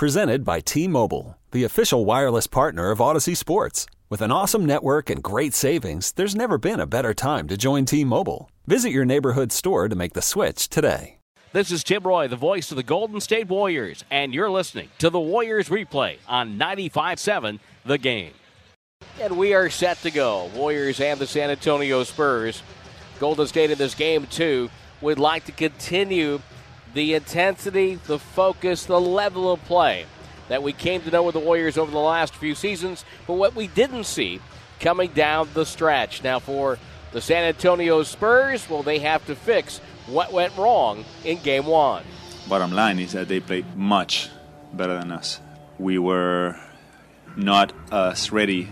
Presented by T Mobile, the official wireless partner of Odyssey Sports. With an awesome network and great savings, there's never been a better time to join T Mobile. Visit your neighborhood store to make the switch today. This is Tim Roye, the voice of the Golden State Warriors, and you're listening to the Warriors replay on 95 7, The Game. And we are set to go. Warriors and the San Antonio Spurs. Golden State in this game, too, would like to continue the intensity, the focus, the level of play that we came to know with the Warriors over the last few seasons, but what we didn't see coming down the stretch. Now, for the San Antonio Spurs, well, they have to fix what went wrong in game one. Bottom line is that they played much better than us. We were not as ready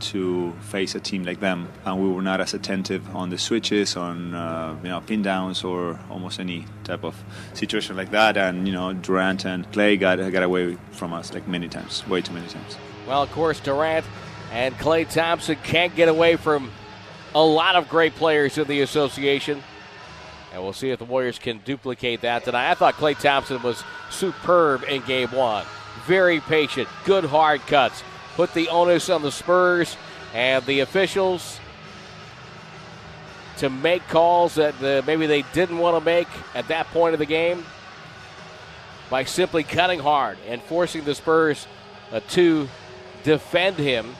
to face a team like them, and we were not as attentive on the switches, on uh, you know pin downs, or almost any type of situation like that. And you know Durant and Klay got got away from us like many times, way too many times. Well, of course, Durant and Klay Thompson can't get away from a lot of great players in the association. And we'll see if the Warriors can duplicate that tonight. I thought Klay Thompson was superb in game one. Very patient, good hard cuts, put the onus on the Spurs and the officials to make calls that uh, maybe they didn't want to make at that point of the game by simply cutting hard and forcing the Spurs uh, to defend him.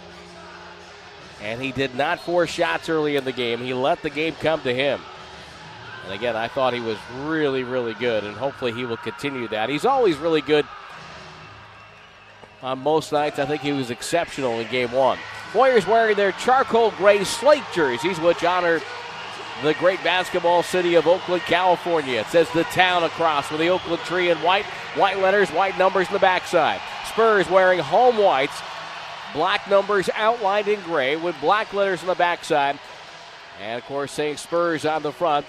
And he did not force shots early in the game. He let the game come to him. And again, I thought he was really, really good, and hopefully he will continue that. He's always really good on most nights. I think he was exceptional in game one. Warriors wearing their charcoal gray slate jerseys, which honor the great basketball city of Oakland, California. It says the town across with the Oakland tree in white, white letters, white numbers in the backside. Spurs wearing home whites, black numbers outlined in gray with black letters on the backside. And of course, saying Spurs on the front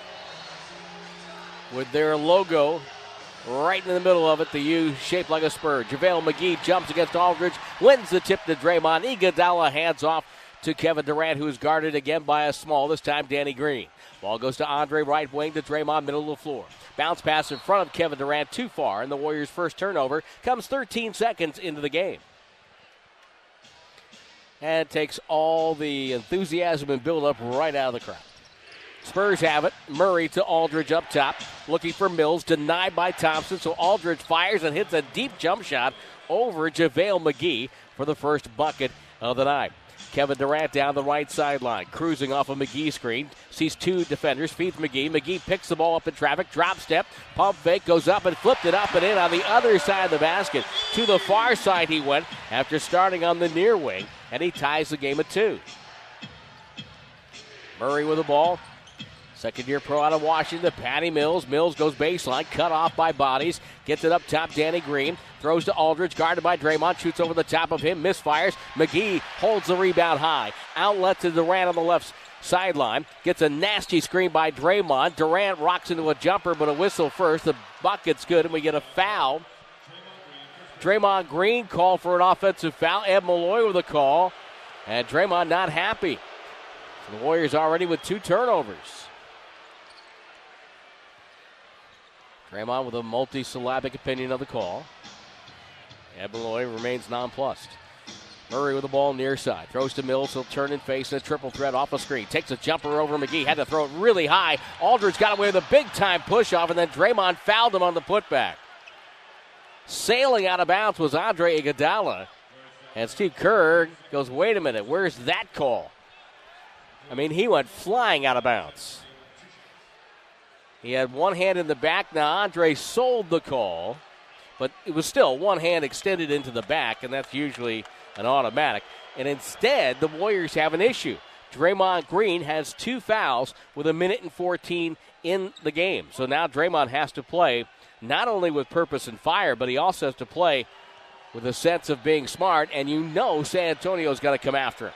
with their logo right in the middle of it, the U shaped like a spur. JaVale McGee jumps against Aldridge, wins the tip to Draymond. Iguodala hands off to Kevin Durant, who is guarded again by a small, this time Danny Green. Ball goes to Andre, right wing to Draymond, middle of the floor. Bounce pass in front of Kevin Durant, too far, and the Warriors' first turnover comes 13 seconds into the game. And takes all the enthusiasm and build up right out of the crowd. Spurs have it. Murray to Aldridge up top, looking for Mills, denied by Thompson. So Aldridge fires and hits a deep jump shot over JaVale McGee for the first bucket of the night. Kevin Durant down the right sideline, cruising off a McGee screen. Sees two defenders, feeds McGee. McGee picks the ball up in traffic, drop step, pump fake, goes up and flipped it up and in on the other side of the basket. To the far side he went after starting on the near wing, and he ties the game at two. Murray with the ball, Second year pro out of Washington, Patty Mills. Mills goes baseline, cut off by bodies. Gets it up top, Danny Green. Throws to Aldridge, guarded by Draymond. Shoots over the top of him, misfires. McGee holds the rebound high. Outlet to Durant on the left sideline. Gets a nasty screen by Draymond. Durant rocks into a jumper, but a whistle first. The bucket's good, and we get a foul. Draymond Green called for an offensive foul. Ed Malloy with a call. And Draymond not happy. So the Warriors already with two turnovers. Draymond with a multi-syllabic opinion of the call. Ed Malloy remains nonplussed. Murray with the ball near side. Throws to Mills. He'll turn and face a triple threat off a screen. Takes a jumper over McGee. Had to throw it really high. Aldridge got away with a big time push off, and then Draymond fouled him on the putback. Sailing out of bounds was Andre Iguodala. And Steve Kerr goes, wait a minute, where's that call? I mean, he went flying out of bounds. He had one hand in the back. Now, Andre sold the call, but it was still one hand extended into the back, and that's usually an automatic. And instead, the Warriors have an issue. Draymond Green has two fouls with a minute and 14 in the game. So now Draymond has to play not only with purpose and fire, but he also has to play with a sense of being smart. And you know San Antonio's got to come after him.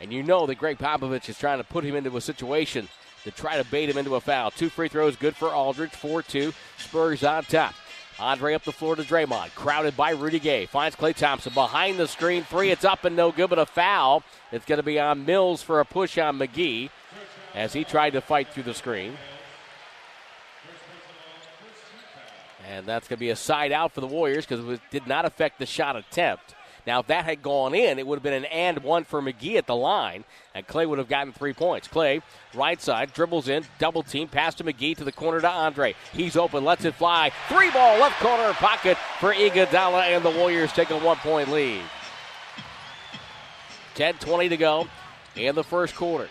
And you know that Gregg Popovich is trying to put him into a situation to try to bait him into a foul. Two free throws, good for Aldridge. 4 2. Spurs on top. Andre up the floor to Draymond. Crowded by Rudy Gay. Finds Klay Thompson behind the screen. Three. It's up and no good, but a foul. It's going to be on Mills for a push on McGee as he tried to fight through the screen. And that's going to be a side out for the Warriors because it did not affect the shot attempt. Now, if that had gone in, it would have been an and one for McGee at the line, and Klay would have gotten three points. Klay, right side, dribbles in, double team, pass to McGee to the corner to Andre. He's open, lets it fly. Three ball, left corner pocket for Iguodala, and the Warriors take a one point lead. 10 20 to go in the first quarter.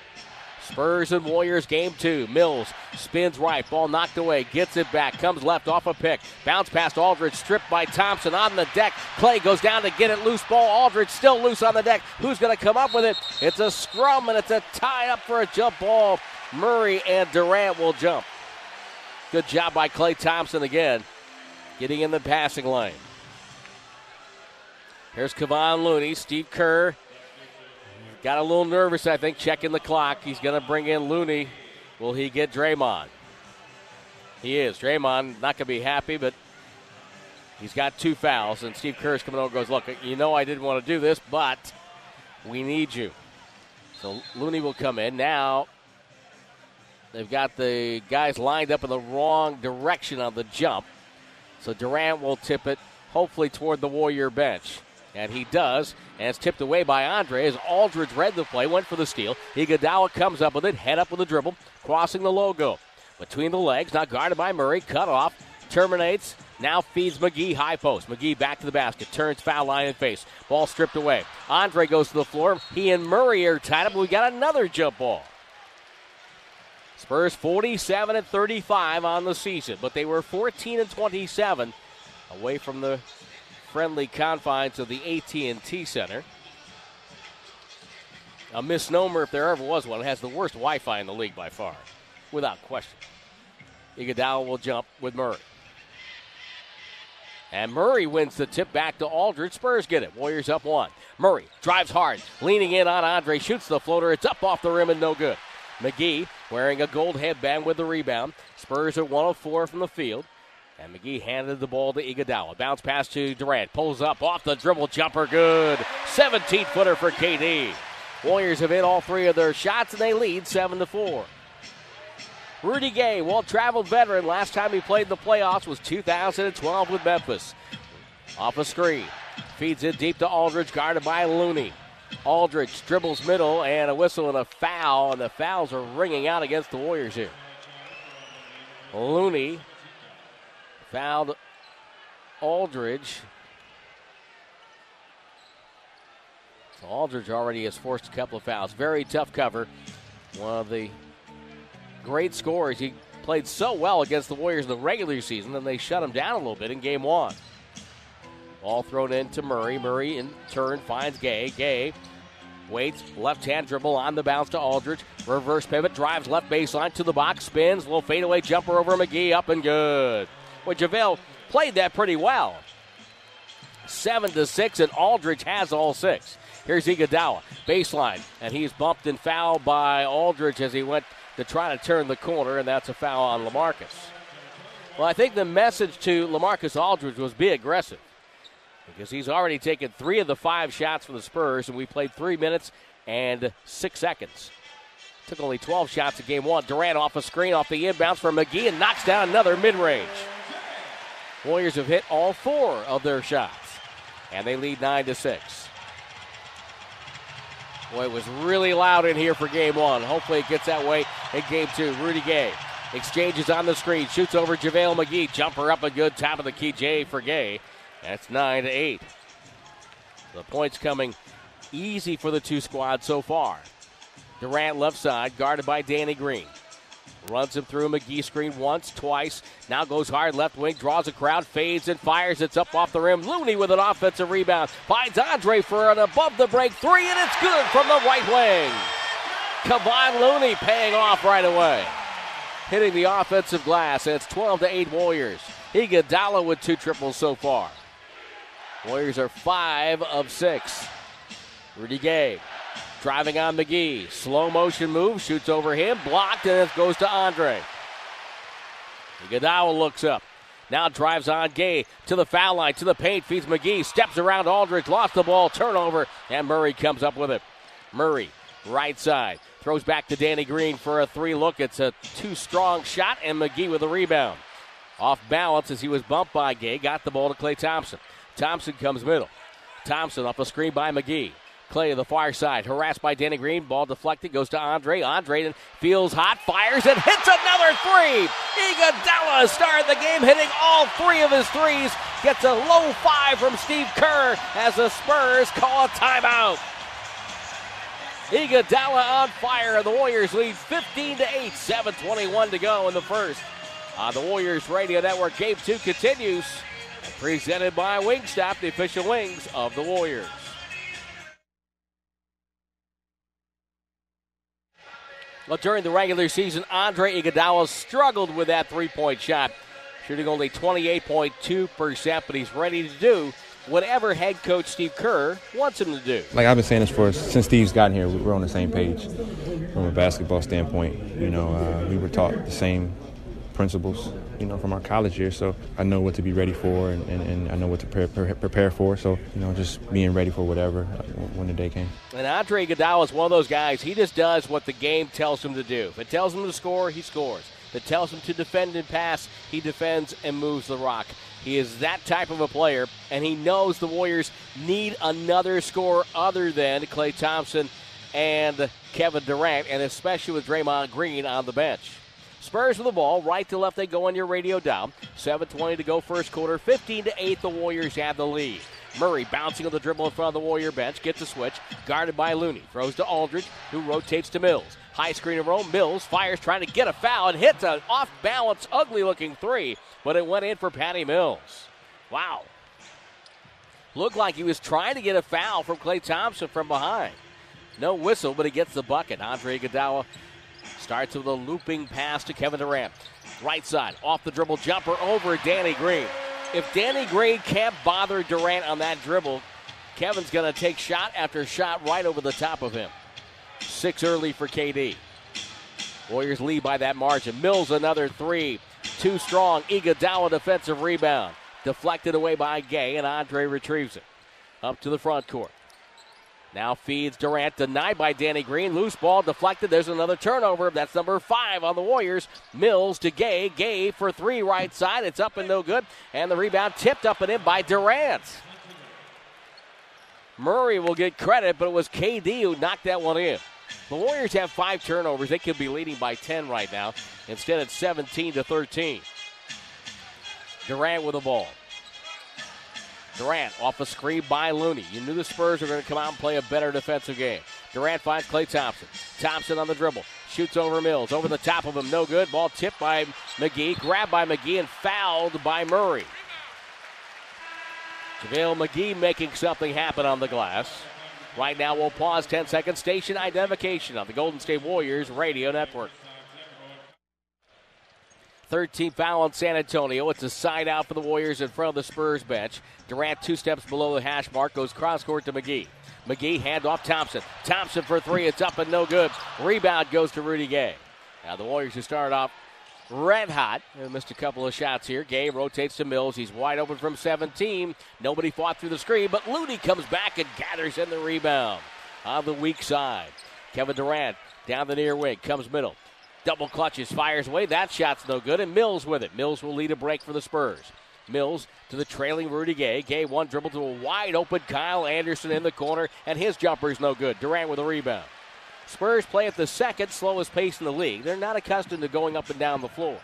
Spurs and Warriors game two. Mills spins right, ball knocked away, gets it back, comes left off a pick, bounce past Aldridge, stripped by Thompson on the deck. Klay goes down to get it loose ball. Aldridge still loose on the deck. Who's going to come up with it? It's a scrum and it's a tie up for a jump ball. Murray and Durant will jump. Good job by Klay Thompson again, getting in the passing lane. Here's Kevon Looney, Steve Kerr Got a little nervous, I think, checking the clock. He's going to bring in Looney. Will he get Draymond? He is. Draymond not going to be happy, but he's got two fouls. And Steve Kerr's coming over goes, Look, you know I didn't want to do this, but we need you. So Looney will come in. Now they've got the guys lined up in the wrong direction on the jump. So Durant will tip it, hopefully, toward the Warrior bench. And he does, and it's tipped away by Andre as Aldridge read the play, went for the steal. Iguodala comes up with it, head up with the dribble, crossing the logo. Between the legs, now guarded by Murray, cut off, terminates, now feeds McGee high post. McGee back to the basket, turns foul line and face. Ball stripped away. Andre goes to the floor. He and Murray are tied up, we got another jump ball. Spurs 47 and 35 on the season, but they were 14 and 27 away from the friendly confines of the AT&T Center. A misnomer, if there ever was one, it has the worst Wi-Fi in the league by far, without question. Iguodala will jump with Murray. And Murray wins the tip back to Aldridge. Spurs get it. Warriors up one. Murray drives hard, leaning in on Andre, shoots the floater. It's up off the rim and no good. McGee wearing a gold headband with the rebound. Spurs are 104 from the field. And McGee handed the ball to Iguodala. Bounce pass to Durant. Pulls up off the dribble jumper. Good. 17 footer for KD. Warriors have hit all three of their shots and they lead 7 to 4. Rudy Gay, well traveled veteran. Last time he played in the playoffs was 2012 with Memphis. Off a screen. Feeds it deep to Aldridge, guarded by Looney. Aldridge dribbles middle and a whistle and a foul, and the fouls are ringing out against the Warriors here. Looney Fouled Aldridge. So Aldridge already has forced a couple of fouls. Very tough cover. One of the great scorers. He played so well against the Warriors in the regular season, and they shut him down a little bit in game one. Ball thrown in to Murray. Murray in turn finds Gay. Gay waits, left hand dribble on the bounce to Aldridge. Reverse pivot, drives left baseline to the box, spins, little fadeaway jumper over McGee, up and good. Well, JaVale played that pretty well. Seven to six, and Aldridge has all six. Here's Iguodala, baseline, and he's bumped and fouled by Aldridge as he went to try to turn the corner, and that's a foul on Lamarcus. Well, I think the message to Lamarcus Aldridge was be aggressive because he's already taken three of the five shots for the Spurs, and we played three minutes and six seconds. Took only 12 shots in game one. Durant off a screen off the inbounds for McGee and knocks down another mid range. Warriors have hit all four of their shots, and they lead 9 to 6. Boy, it was really loud in here for game one. Hopefully it gets that way in game two. Rudy Gay exchanges on the screen, shoots over JaVale McGee. Jumper up a good top of the key J for Gay. That's 9 to 8. The points coming easy for the two squads so far. Durant left side, guarded by Danny Green. Runs him through McGee screen once, twice. Now goes hard left wing, draws a crowd, fades and fires. It's up off the rim. Looney with an offensive rebound. Finds Andre for an above the break three, and it's good from the right wing. Kevon Looney paying off right away. Hitting the offensive glass. It's 12 to 8 Warriors. Iguodala with two triples so far. Warriors are five of six. Rudy Gay Driving on McGee. Slow motion move. Shoots over him. Blocked, and it goes to Andre. Iguodala looks up. Now drives on Gay to the foul line, to the paint, feeds McGee, steps around Aldridge, lost the ball, turnover, and Murray comes up with it. Murray, right side, throws back to Danny Green for a three look. It's a too strong shot, and McGee with a rebound. Off balance as he was bumped by Gay. Got the ball to Klay Thompson. Thompson comes middle. Thompson off a screen by McGee. Klay to the far side, harassed by Danny Green. Ball deflected, goes to Andre. Andre then feels hot, fires, and hits another three. Iguodala started the game hitting all three of his threes. Gets a low five from Steve Kerr as the Spurs call a timeout. Iguodala on fire. And the Warriors lead 15 to 8. 7:21 to go in the first. On the Warriors Radio Network, Game Two continues. Presented by Wingstop, the official wings of the Warriors. Well, during the regular season, Andre Iguodala struggled with that three-point shot, shooting only 28.2%, but he's ready to do whatever head coach Steve Kerr wants him to do. Like I've been saying this for since Steve's gotten here, we're on the same page from a basketball standpoint. You know, uh, we were taught the same principles, you know, from our college years. So I know what to be ready for and, and, and I know what to pre- prepare for. So, you know, just being ready for whatever when the day came. And Andre Iguodala is one of those guys, he just does what the game tells him to do. If it tells him to score, he scores. If it tells him to defend and pass, he defends and moves the rock. He is that type of a player, and he knows the Warriors need another scorer other than Klay Thompson and Kevin Durant, and especially with Draymond Green on the bench. Spurs with the ball, right to left they go on your radio down. 7:20 to go, first quarter. 15 to 8, the Warriors have the lead. Murray bouncing on the dribble in front of the Warrior bench, gets a switch, guarded by Looney. Throws to Aldridge, who rotates to Mills. High screen of Rome. Mills fires, trying to get a foul, and hits an off balance, ugly looking three, but it went in for Patty Mills. Wow. Looked like he was trying to get a foul from Klay Thompson from behind. No whistle, but he gets the bucket. Andre Iguodala Starts with a looping pass to Kevin Durant. Right side, off the dribble jumper over Danny Green. If Danny Green can't bother Durant on that dribble, Kevin's going to take shot after shot right over the top of him. Six early for KD. Warriors lead by that margin. Mills another three. Too strong. Iguodala defensive rebound. Deflected away by Gay, and Andre retrieves it. Up to the front court. Now feeds Durant, denied by Danny Green. Loose ball deflected. There's another turnover. That's number five on the Warriors. Mills to Gay. Gay for three right side. It's up and no good. And the rebound tipped up and in by Durant. Murray will get credit, but it was KD who knocked that one in. The Warriors have five turnovers. They could be leading by 10 right now. Instead, it's 17 to 13. Durant with the ball. Durant off a screen by Looney. You knew the Spurs were going to come out and play a better defensive game. Durant finds Klay Thompson. Thompson on the dribble. Shoots over Mills. Over the top of him. No good. Ball tipped by McGee. Grabbed by McGee and fouled by Murray. JaVale McGee making something happen on the glass. Right now, we'll pause 10 seconds. Station identification on the Golden State Warriors Radio Network. 13th foul on San Antonio. It's a side out for the Warriors in front of the Spurs bench. Durant two steps below the hash mark, goes cross court to McGee. McGee hand off Thompson. Thompson for three. It's up and no good. Rebound goes to Rudy Gay. Now the Warriors who started off red hot. They missed a couple of shots here. Gay rotates to Mills. He's wide open from 17. Nobody fought through the screen, but Looney comes back and gathers in the rebound on the weak side. Kevin Durant down the near wing, comes middle. Double clutches, fires away. That shot's no good, and Mills with it. Mills will lead a break for the Spurs. Mills to the trailing Rudy Gay. Gay one dribble to a wide open Kyle Anderson in the corner, and his jumper's no good. Durant with a rebound. Spurs play at the second slowest pace in the league. They're not accustomed to going up and down the floor.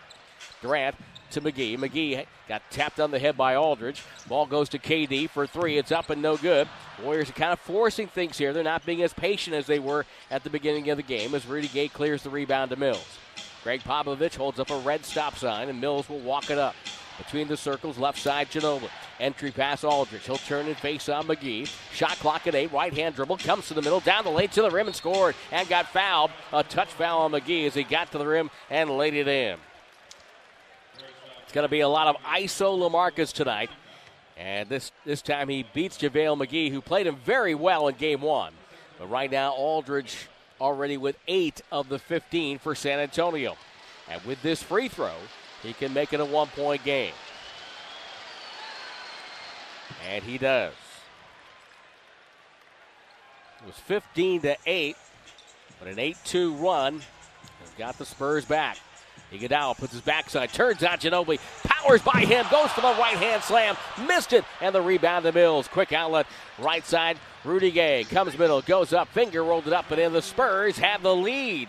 Durant to McGee. McGee got tapped on the head by Aldridge. Ball goes to KD for three. It's up and no good. Warriors are kind of forcing things here. They're not being as patient as they were at the beginning of the game as Rudy Gay clears the rebound to Mills. Gregg Popovich holds up a red stop sign, and Mills will walk it up. Between the circles, left side, Ginobili. Entry pass, Aldridge. He'll turn and face on McGee. Shot clock at eight. Right hand dribble. Comes to the middle. Down the lane to the rim and scored. And got fouled. A touch foul on McGee as he got to the rim and laid it in. Going to be a lot of ISO Lamarcus tonight. And this, this time he beats JaVale McGee, who played him very well in game one. But right now, Aldridge already with eight of the 15 for San Antonio. And with this free throw, he can make it a one point game. And he does. It was 15 to 8, but an 8 2 run has got the Spurs back. Iguodala puts his backside, turns out Ginobili, powers by him, goes for the right hand slam, missed it, and the rebound to Mills. Quick outlet, right side, Rudy Gay comes middle, goes up, finger rolled it up, and in the Spurs have the lead.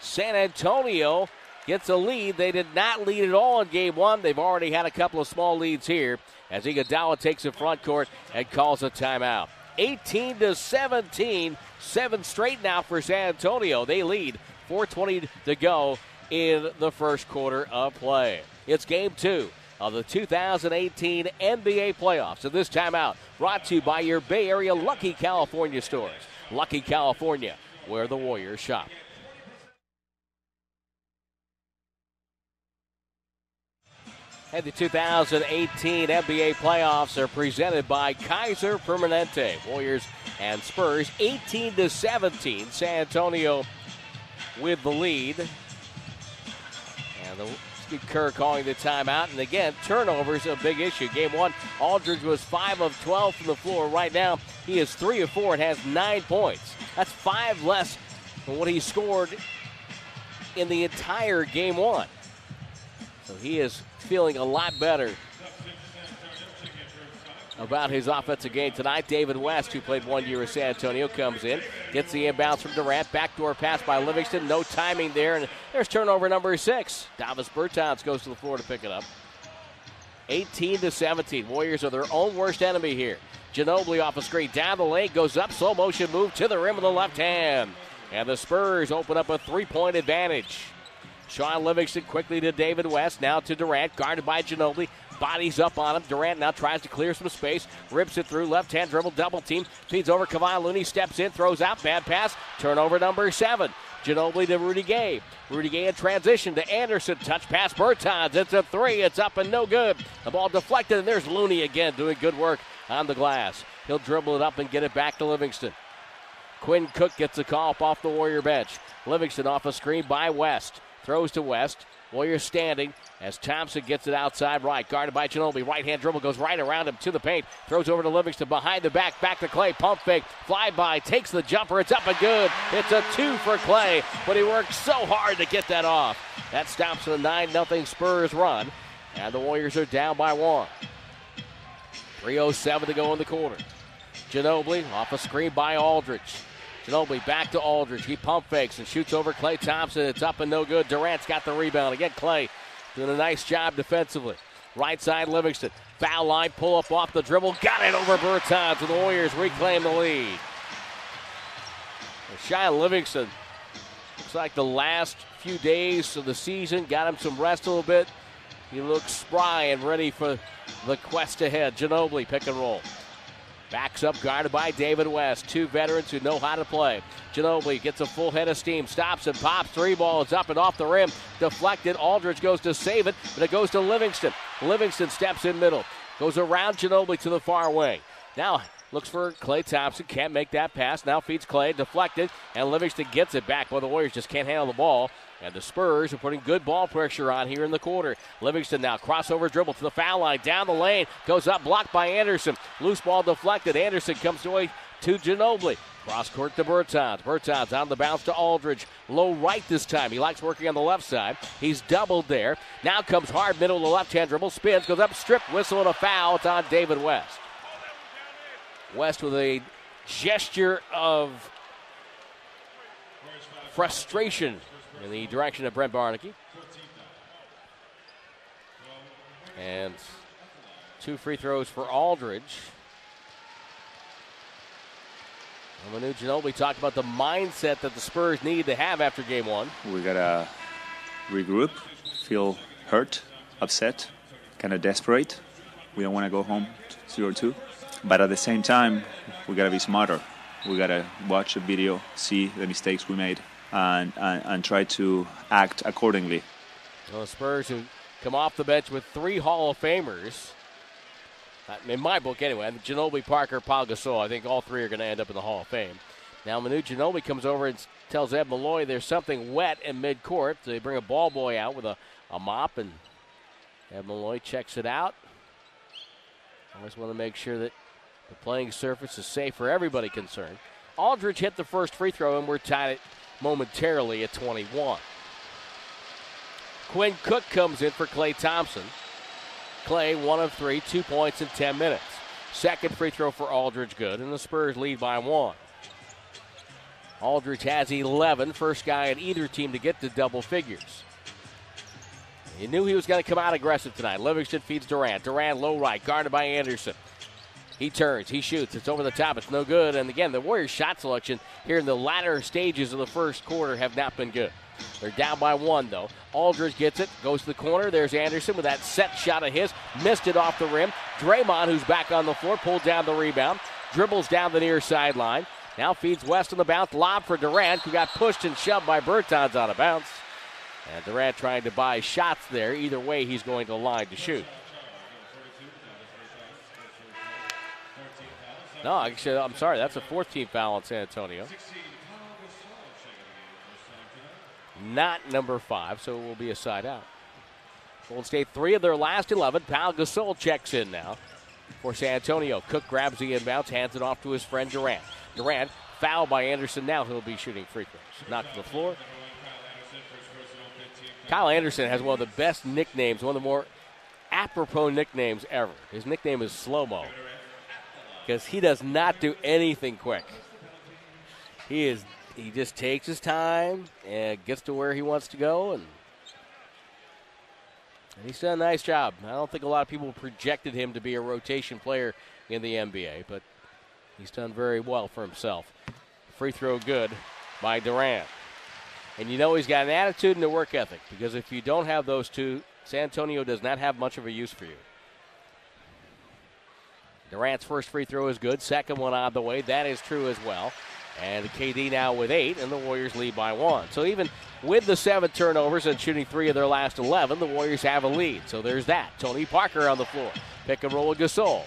San Antonio gets a lead. They did not lead at all in game one. They've already had a couple of small leads here as Iguodala takes the front court and calls a timeout. 18 to 17, seven straight now for San Antonio. They lead 4:20 to go in the first quarter of play. It's game two of the 2018 NBA playoffs. And this timeout brought to you by your Bay Area Lucky California stores. Lucky California, where the Warriors shop. And the 2018 NBA playoffs are presented by Kaiser Permanente. Warriors and Spurs 18 to 17. San Antonio with the lead. The Kerr calling the timeout. And again, turnovers a big issue. Game one, Aldridge was 5 of 12 from the floor. Right now, he is 3 of 4 and has 9 points. That's five less than what he scored in the entire game one. So he is feeling a lot better about his offensive game tonight. David West, who played one year with San Antonio, comes in, gets the inbounds from Durant. Backdoor pass by Livingston. No timing there. And there's turnover number six. Davis Bertans goes to the floor to pick it up. 18 to 17. Warriors are their own worst enemy here. Ginobili off a screen down the lane, goes up, slow motion move to the rim with the left hand. And the Spurs open up a three point advantage. Shaun Livingston quickly to David West, now to Durant, guarded by Ginobili. Bodies up on him. Durant now tries to clear some space, rips it through, left hand dribble, double team, feeds over Kevon Looney, steps in, throws out, bad pass, turnover number seven. Ginobili to Rudy Gay. Rudy Gay in transition to Anderson. Touch pass Bertans. It's a three. It's up and no good. The ball deflected, and there's Looney again doing good work on the glass. He'll dribble it up and get it back to Livingston. Quinn Cook gets a call off the Warrior bench. Livingston off a screen by West. Throws to West. Warriors standing as Thompson gets it outside right. Guarded by Ginobili. Right hand dribble goes right around him to the paint. Throws over to Livingston behind the back. Back to Klay. Pump fake. Fly by. Takes the jumper. It's up and good. It's a two for Klay. but he worked so hard to get that off. That stops the 9 0 Spurs run. And the Warriors are down by one. 3.07 to go in the quarter. Ginobili off a screen by Aldridge. Ginobili back to Aldridge. He pump fakes and shoots over Klay Thompson. It's up and no good. Durant's got the rebound. Again, Klay doing a nice job defensively. Right side Livingston. Foul line, pull up off the dribble. Got it over Bertans, and the Warriors reclaim the lead. Shaun Livingston looks like the last few days of the season got him some rest a little bit. He looks spry and ready for the quest ahead. Ginobili pick and roll. Backs up, guarded by David West. Two veterans who know how to play. Ginobili gets a full head of steam, stops and pops. Three ball is up and off the rim. Deflected. Aldridge goes to save it, but it goes to Livingston. Livingston steps in middle. Goes around Ginobili to the far wing. Now looks for Klay Thompson. Can't make that pass. Now feeds Klay. Deflected. And Livingston gets it back. But the Warriors just can't handle the ball. And the Spurs are putting good ball pressure on here in the quarter. Livingston now crossover dribble to the foul line, down the lane, goes up, blocked by Anderson. Loose ball deflected. Anderson comes away to Ginobili. Cross court to Bertans. Bertans on the bounce to Aldridge. Low right this time. He likes working on the left side. He's doubled there. Now comes hard middle, the left hand dribble, spins, goes up, strip, whistle, and a foul. It's on David West. West with a gesture of frustration in the direction of Brent Barnaky. And two free throws for Aldridge. And Manu Ginobili talked about the mindset that the Spurs need to have after game one. We got to regroup, feel hurt, upset, kind of desperate. We don't want to go home 0 2. But at the same time, we got to be smarter. We got to watch the video, see the mistakes we made, and, and, and try to act accordingly. Well, Spurs who come off the bench with three Hall of Famers. In my book, anyway, Ginobili, Parker, Pau Gasol. I think all three are going to end up in the Hall of Fame. Now, Manu Ginobili comes over and tells Ed Malloy there's something wet in midcourt. They bring a ball boy out with a, a mop, and Ed Malloy checks it out. Always want to make sure that the playing surface is safe for everybody concerned. Aldridge hit the first free throw, and we're tied at momentarily at 21. Quinn Cook comes in for Klay Thompson. Klay, one of three, two points in 10 minutes. Second free throw for Aldridge, good, and the Spurs lead by one. Aldridge has 11, first guy on either team to get to double figures. He knew he was going to come out aggressive tonight. Livingston feeds Durant. Durant low right, guarded by Anderson. He turns, he shoots, it's over the top, it's no good. And again, the Warriors' shot selection here in the latter stages of the first quarter have not been good. They're down by one, though. Aldridge gets it, goes to the corner. There's Anderson with that set shot of his. Missed it off the rim. Draymond, who's back on the floor, pulled down the rebound. Dribbles down the near sideline. Now feeds West on the bounce. Lob for Durant, who got pushed and shoved by Bertans out of bounds. And Durant trying to buy shots there. Either way, he's going to line to shoot. No, actually, I'm sorry. That's a 14 foul on San Antonio. Not number five, so it will be a side out. Golden State, three of their last 11. Pau Gasol checks in now for San Antonio. Cook grabs the inbounds, hands it off to his friend Durant. Durant, fouled by Anderson. Now he'll be shooting free throws. Not to the floor. Kyle Anderson has one of the best nicknames, one of the more apropos nicknames ever. His nickname is Slow Mo because he does not do anything quick. He is he just takes his time and gets to where he wants to go and he's done a nice job. I don't think a lot of people projected him to be a rotation player in the NBA, but he's done very well for himself. Free throw good by Durant. And you know he's got an attitude and a work ethic because if you don't have those two, San Antonio does not have much of a use for you. Durant's first free throw is good. Second one on the way. That is true as well. And KD now with eight, and the Warriors lead by one. So even with the seven turnovers and shooting three of their last 11, the Warriors have a lead. So there's that. Tony Parker on the floor. Pick and roll with Gasol.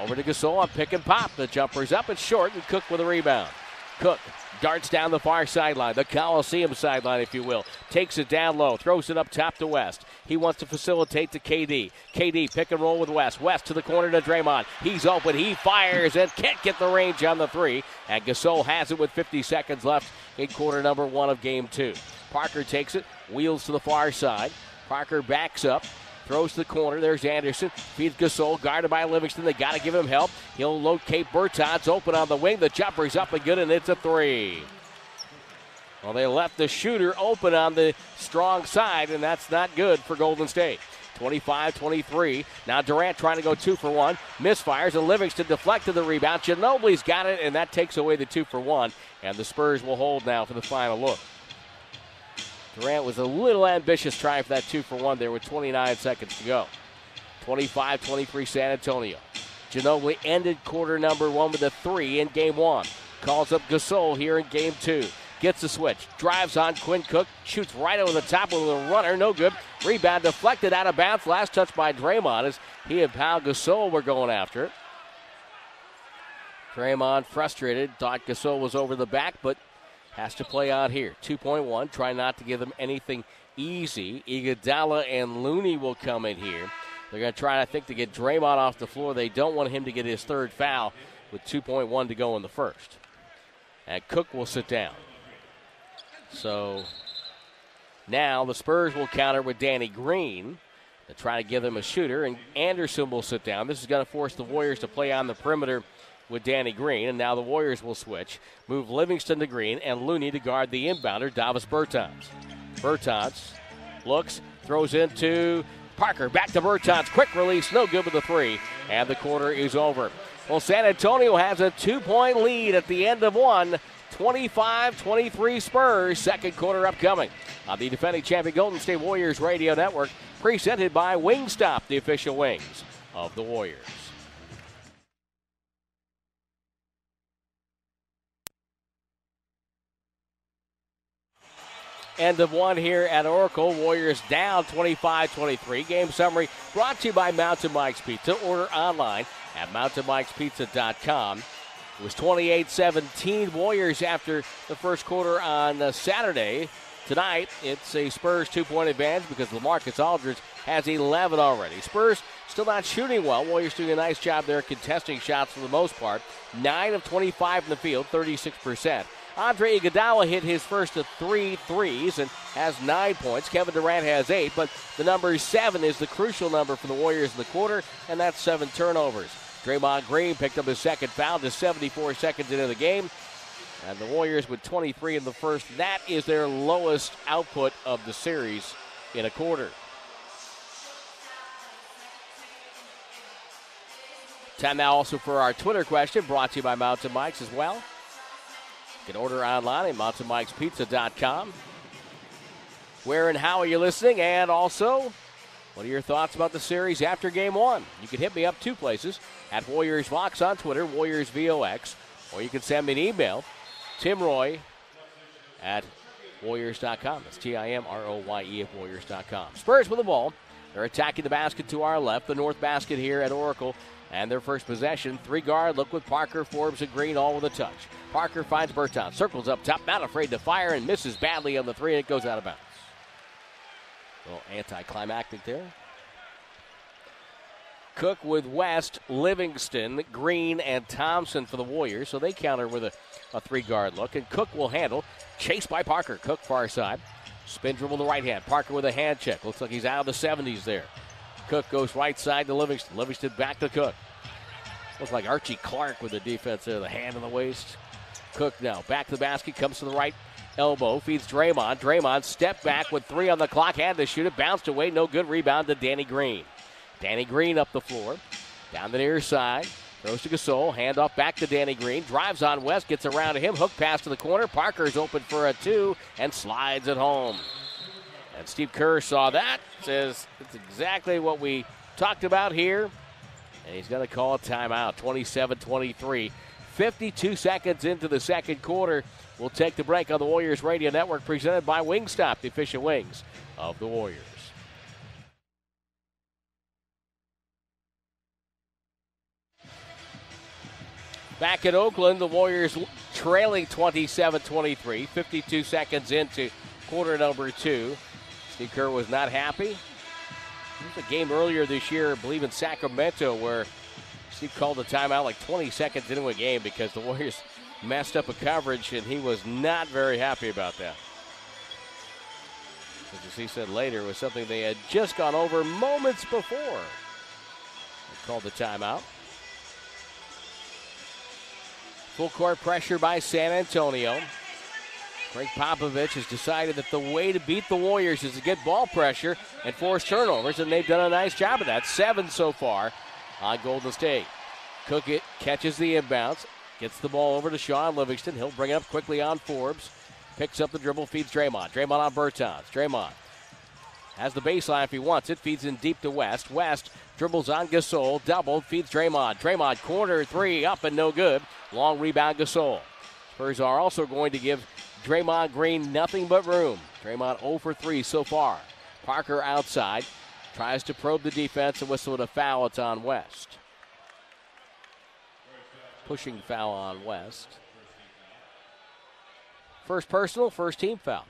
Over to Gasol on pick and pop. The jumper's up and short, and Cook with a rebound. Cook darts down the far sideline, the Coliseum sideline, if you will. Takes it down low, throws it up top to West. He wants to facilitate to KD. KD pick and roll with West. West to the corner to Draymond. He's open. He fires and can't get the range on the three. And Gasol has it with 50 seconds left in quarter number one of game two. Parker takes it, wheels to the far side. Parker backs up, Throws to the corner. There's Anderson. Feeds Gasol. Guarded by Livingston. They got to give him help. He'll locate Bertans. Open on the wing. The jumper's up and good, and it's a three. Well, they left the shooter open on the strong side, and that's not good for Golden State. 25 23. Now Durant trying to go two for one. Misfires, and Livingston deflected the rebound. Ginobili's got it, and that takes away the two for one. And the Spurs will hold now for the final look. Durant was a little ambitious trying for that two for one there with 29 seconds to go. 25 23 San Antonio. Ginobili ended quarter number one with a three in game one. Calls up Gasol here in game two. Gets the switch. Drives on Quinn Cook. Shoots right over the top with a runner. No good. Rebound deflected out of bounds. Last touch by Draymond as he and Pau Gasol were going after it. Draymond frustrated. Thought Gasol was over the back, but has to play out here. 2.1. Try not to give them anything easy. Iguodala and Looney will come in here. They're going to try, I think, to get Draymond off the floor. They don't want him to get his third foul with 2.1 to go in the first. And Cook will sit down. So now the Spurs will counter with Danny Green to try to give them a shooter, and Anderson will sit down. This is going to force the Warriors to play on the perimeter with Danny Green, and now the Warriors will switch. Move Livingston to Green and Looney to guard the inbounder, Davis Bertans. Bertans looks, throws into Parker. Back to Bertans. Quick release, no good with the three. And the quarter is over. Well, San Antonio has a two point lead at the end of one. 25 23 Spurs. Second quarter upcoming on the defending champion Golden State Warriors Radio Network, presented by Wingstop, the official wings of the Warriors. end of one here at Oracle. Warriors down 25 23. Game summary brought to you by Mountain Mike's Pizza. Order online at mountainmikespizza.com. It was 28 17 Warriors after the first quarter on uh, Saturday. Tonight, it's a Spurs two point advantage because Lamarcus Aldridge has 11 already. Spurs still not shooting well. Warriors doing a nice job there contesting shots for the most part. 9 of 25 in the field, 36%. Andre Iguodala hit his first of three threes and has nine points. Kevin Durant has eight, but the number seven is the crucial number for the Warriors in the quarter, and that's seven turnovers. Draymond Green picked up his second foul to 74 seconds into the game. And the Warriors with 23 in the first. That is their lowest output of the series in a quarter. Time now also for our Twitter question, brought to you by Mountain Mike's as well. You can order online at mountainmikespizza.com. Where and how are you listening? And also, what are your thoughts about the series after game one? You can hit me up two places at Warriors Vox on Twitter, Warriors VOX, or you can send me an email, Tim Roye at Warriors.com. That's T I M R O Y E at Warriors.com. Spurs with the ball. They're attacking the basket to our left, the north basket here at Oracle. And their first possession, three guard look with Parker, Forbes, and Green all with a touch. Parker finds Bertans, circles up top, not afraid to fire, and misses badly on the three, and it goes out of bounds. A little anticlimactic there. Cook with West, Livingston, Green, and Thompson for the Warriors. So they counter with a, a three guard look. And Cook will handle. Chased by Parker. Cook far side. Spin dribble the right hand. Parker with a hand check. Looks like he's out of the 70s there. Cook goes right side to Livingston. Livingston back to Cook. Looks like Archie Clark with the defense there, the hand on the waist. Cook now back to the basket, comes to the right elbow, feeds Draymond. Draymond step back with three on the clock, had to shoot it, bounced away, no good. Rebound to Danny Green. Danny Green up the floor, down the near side. Throws to Gasol, handoff back to Danny Green, drives on West, gets around him, hook pass to the corner. Parker's open for a two and slides it home. And Steve Kerr saw that, says it's exactly what we talked about here. And he's going to call a timeout, 27 23. 52 seconds into the second quarter. We'll take the break on the Warriors Radio Network, presented by Wingstop, the efficient wings of the Warriors. Back in Oakland, the Warriors trailing 27 23, 52 seconds into quarter number two. Steve Kerr was not happy. There was a game earlier this year, I believe in Sacramento, where Steve called a timeout like 20 seconds into a game because the Warriors messed up a coverage, and he was not very happy about that. As he said later, was something they had just gone over moments before. They called the timeout. Full court pressure by San Antonio. Gregg Popovich has decided that the way to beat the Warriors is to get ball pressure and force turnovers, and they've done a nice job of that. Seven so far on Golden State. Cook it catches the inbounds, gets the ball over to Shaun Livingston. He'll bring it up quickly on Forbes. Picks up the dribble, feeds Draymond. Draymond on Bertans. Draymond has the baseline if he wants it. Feeds in deep to West. West dribbles on Gasol. Doubled. Feeds Draymond. Draymond corner three up and no good. Long rebound Gasol. Spurs are also going to give Draymond Green nothing but room. Draymond 0 for 3 so far. Parker outside. Tries to probe the defense and whistle a foul. It's on West. Pushing foul on West. First personal, first team foul.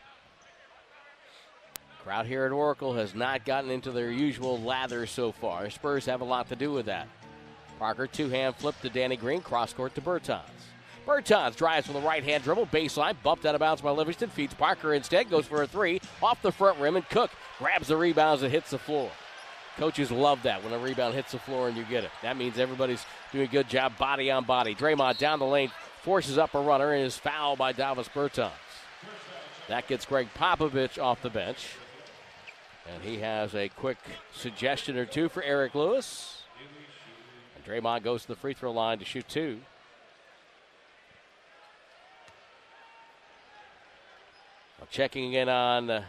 Crowd here at Oracle has not gotten into their usual lather so far. Spurs have a lot to do with that. Parker two hand flip to Danny Green, cross court to Bertans. Bertans drives with a right hand dribble, baseline, bumped out of bounds by Livingston, feeds Parker instead, goes for a three, off the front rim, and Cook grabs the rebounds and hits the floor. Coaches love that when a rebound hits the floor and you get it. That means everybody's doing a good job body on body. Draymond down the lane, forces up a runner, and is fouled by Davis Bertans. That gets Gregg Popovich off the bench. And he has a quick suggestion or two for Eric Lewis. And Draymond goes to the free throw line to shoot two. Checking in on uh,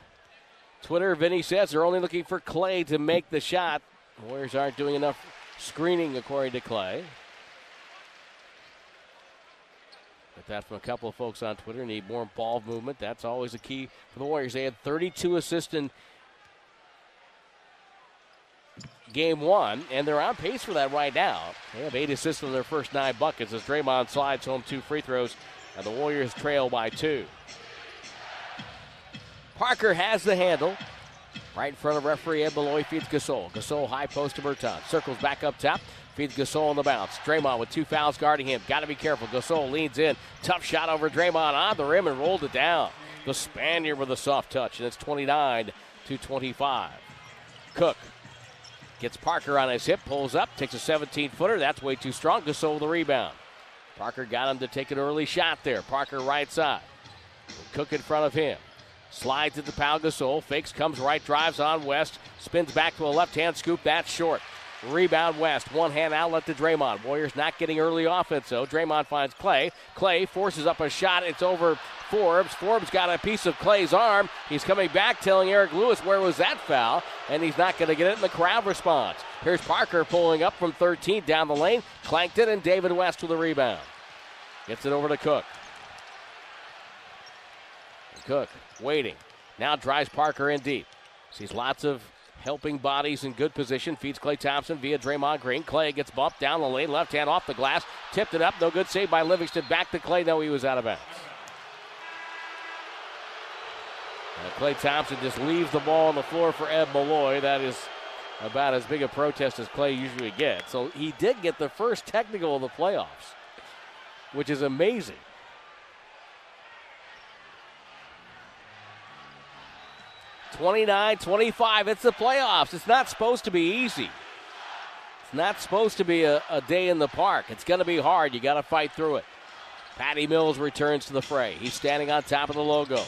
Twitter, Vinny says they're only looking for Klay to make the shot. Warriors aren't doing enough screening, according to Klay. Get that from a couple of folks on Twitter. Need more ball movement. That's always a key for the Warriors. They had 32 assists in game one, and they're on pace for that right now. They have eight assists in their first nine buckets as Draymond slides home two free throws, and the Warriors trail by two. Parker has the handle. Right in front of referee Ed Malloy feeds Gasol. Gasol high post to Bertans. Circles back up top. Feeds Gasol on the bounce. Draymond with two fouls guarding him. Got to be careful. Gasol leans in. Tough shot over Draymond on the rim and rolled it down. The Spaniard with a soft touch, and it's 29 to 25. Cook gets Parker on his hip, pulls up, takes a 17 footer. That's way too strong. Gasol the rebound. Parker got him to take an early shot there. Parker right side. Cook in front of him. Slides into Pau Gasol. Fakes, comes right, drives on West. Spins back to a left hand scoop. That's short. Rebound West. One hand outlet to Draymond. Warriors not getting early offense, though. Draymond finds Klay. Klay forces up a shot. It's over Forbes. Forbes got a piece of Klay's arm. He's coming back telling Eric Lewis where was that foul, and he's not going to get it, and the crowd responds. Here's Parker pulling up from 13 down the lane. Clanked it, and David West with the rebound. Gets it over to Cook. Cook waiting. Now drives Parker in deep. Sees lots of helping bodies in good position. Feeds Klay Thompson via Draymond Green. Klay gets bumped down the lane, left hand off the glass, tipped it up. No good save by Livingston. Back to Klay. No, he was out of bounds. And Klay Thompson just leaves the ball on the floor for Ed Malloy. That is about as big a protest as Klay usually gets. So he did get the first technical of the playoffs, which is amazing. 29 25. It's the playoffs. It's not supposed to be easy. It's not supposed to be a, a day in the park. It's going to be hard. You got to fight through it. Patty Mills returns to the fray. He's standing on top of the logo.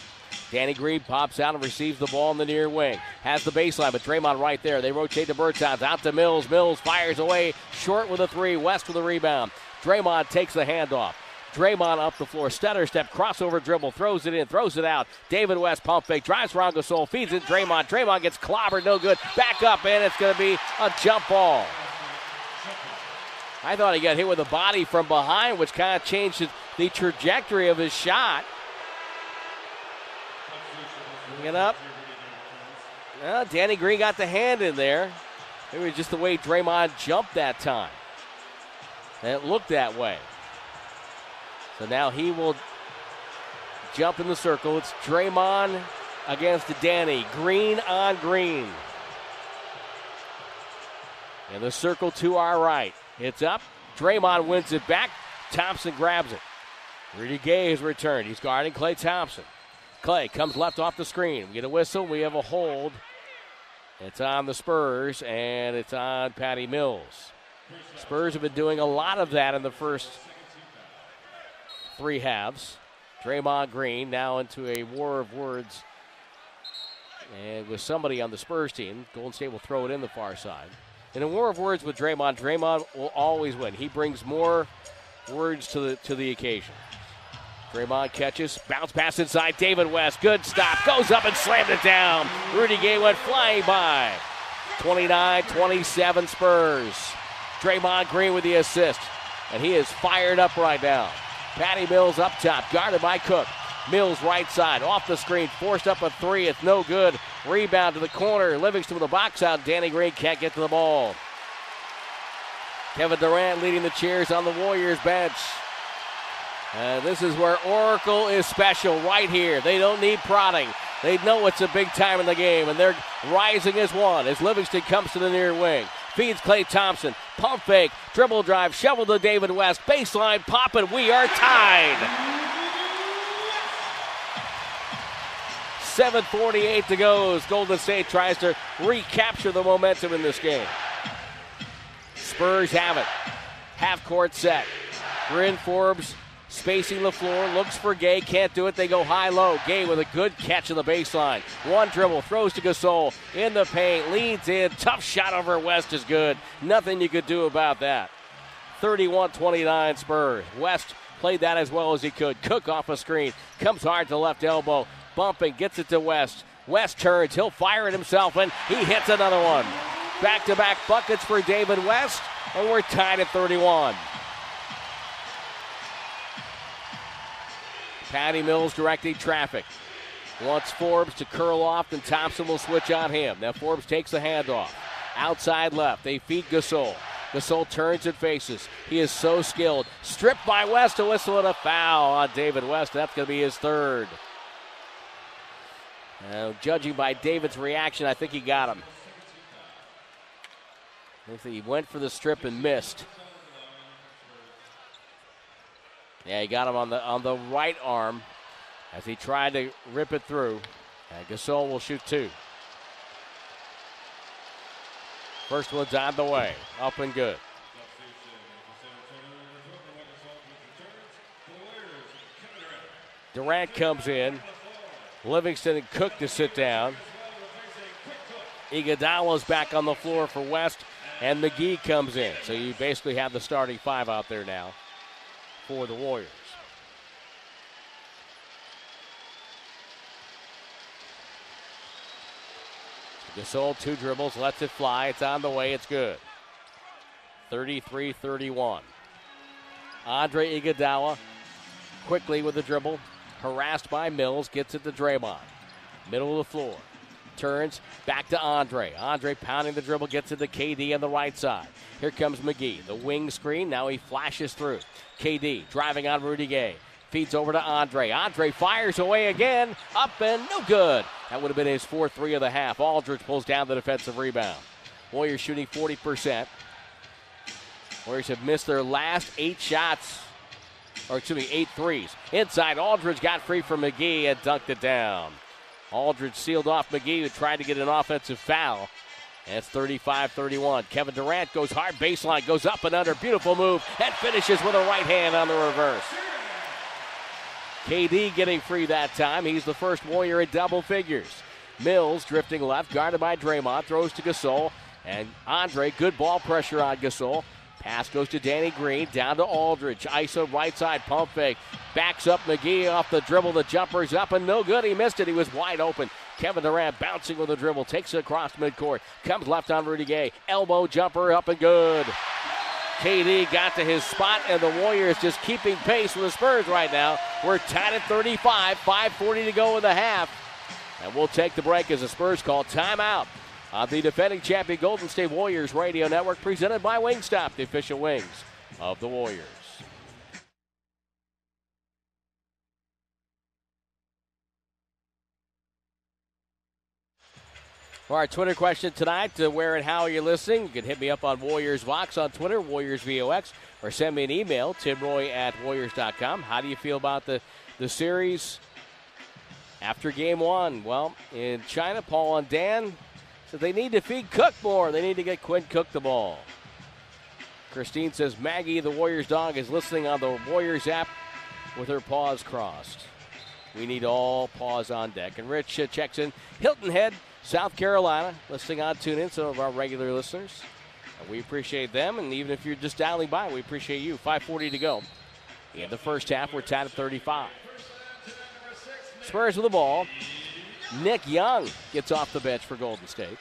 Danny Green pops out and receives the ball in the near wing. Has the baseline, but Draymond right there. They rotate the Bertans out to Mills. Mills fires away short with a three. West with a rebound. Draymond takes the handoff. Draymond up the floor. Stutter step, crossover dribble, throws it in, throws it out. David West pump fake, drives Ron Gasol, feeds it Draymond. Draymond gets clobbered, no good. Back up, and it's going to be a jump ball. I thought he got hit with a body from behind, which kind of changed the trajectory of his shot. Get up. Well, Danny Green got the hand in there. Maybe just the way Draymond jumped that time. And it looked that way. So now he will jump in the circle. It's Draymond against Danny. Green on green. And the circle to our right. It's up. Draymond wins it back. Thompson grabs it. Rudy Gay has returned. He's guarding Klay Thompson. Klay comes left off the screen. We get a whistle. We have a hold. It's on the Spurs, and it's on Patty Mills. Spurs have been doing a lot of that in the first three halves. Draymond Green now into a war of words. And with somebody on the Spurs team, Golden State will throw it in the far side. In a war of words with Draymond, Draymond will always win. He brings more words to the to the occasion. Draymond catches, bounce pass inside. David West, good stop, goes up and slammed it down. Rudy Gay went flying by. 29-27 Spurs. Draymond Green with the assist, and he is fired up right now. Patty Mills up top, guarded by Cook. Mills right side, off the screen, forced up a three. It's no good. Rebound to the corner. Livingston with a box out. Danny Green can't get to the ball. Kevin Durant leading the cheers on the Warriors bench. And this is where Oracle is special right here. They don't need prodding. They know it's a big time in the game, and they're rising as one as Livingston comes to the near wing. Feeds Klay Thompson. Pump fake. Dribble drive. Shovel to David West. Baseline pop, and we are tied. 7.48 to go as Golden State tries to recapture the momentum in this game. Spurs have it. Half court set. Bryn Forbes Spacing the floor, looks for Gay, can't do it. They go high low. Gay with a good catch in the baseline. One dribble, throws to Gasol in the paint, leads in. Tough shot over West is good. Nothing you could do about that. 31 29 Spurs. West played that as well as he could. Cook off a screen, comes hard to left elbow, bumping, gets it to West. West turns, he'll fire it himself, and he hits another one. Back to back buckets for David West, and we're tied at 31. Patty Mills directing traffic. Wants Forbes to curl off, and Thompson will switch on him. Now Forbes takes the handoff. Outside left, they feed Gasol. Gasol turns and faces. He is so skilled. Stripped by West, to whistle and a foul on David West. That's going to be his third. Now, judging by David's reaction, I think he got him. I think He went for the strip and missed. Yeah, he got him on the on the right arm as he tried to rip it through. And Gasol will shoot two. First one's on the way, up and good. Durant comes in. Livingston and Cook to sit down. Iguodala's back on the floor for West, and McGee comes in. So you basically have the starting five out there now for the Warriors. Gasol, two dribbles, lets it fly. It's on the way. It's good. 33 31. Andre Iguodala quickly with the dribble, harassed by Mills, gets it to Draymond. Middle of the floor. Turns back to Andre. Andre pounding the dribble, gets it to KD on the right side. Here comes McGee. The wing screen. Now he flashes through. KD driving on Rudy Gay. Feeds over to Andre. Andre fires away again. Up and no good. That would have been his 4 3 of the half. Aldridge pulls down the defensive rebound. Warriors shooting 40%. Warriors have missed their last eight shots, or excuse me, eight threes. Inside, Aldridge got free from McGee and dunked it down. Aldridge sealed off McGee, who tried to get an offensive foul. It's 35 31. Kevin Durant goes hard baseline, goes up and under. Beautiful move, and finishes with a right hand on the reverse. KD getting free that time. He's the first Warrior in double figures. Mills drifting left, guarded by Draymond, throws to Gasol. And Andre, good ball pressure on Gasol. Pass goes to Danny Green, down to Aldridge. ISO right side, pump fake. Backs up McGee off the dribble. The jumper's up and no good. He missed it. He was wide open. Kevin Durant bouncing with the dribble, takes it across midcourt. Comes left on Rudy Gay. Elbow jumper up and good. KD got to his spot, and the Warriors just keeping pace with the Spurs right now. We're tied at 35, 5.40 to go in the half. And we'll take the break as the Spurs call timeout on the defending champion Golden State Warriors Radio Network, presented by Wingstop, the official wings of the Warriors. For our Twitter question tonight, to where and how are you're listening, you can hit me up on Warriors Vox on Twitter, Warriors VOX, or send me an email, timroye at warriors.com. How do you feel about the, the series after game one? Well, in China, Paul and Dan they need to feed Cook more. They need to get Quinn Cook the ball. Christine says Maggie, the Warriors dog, is listening on the Warriors app with her paws crossed. We need all paws on deck. And Rich uh, checks in. Hilton Head South Carolina, listening on TuneIn, some of our regular listeners. And we appreciate them, and even if you're just dialing by, we appreciate you. 5.40 to go. In the first half, we're tied at 35. Spurs with the ball. Nick Young gets off the bench for Golden State.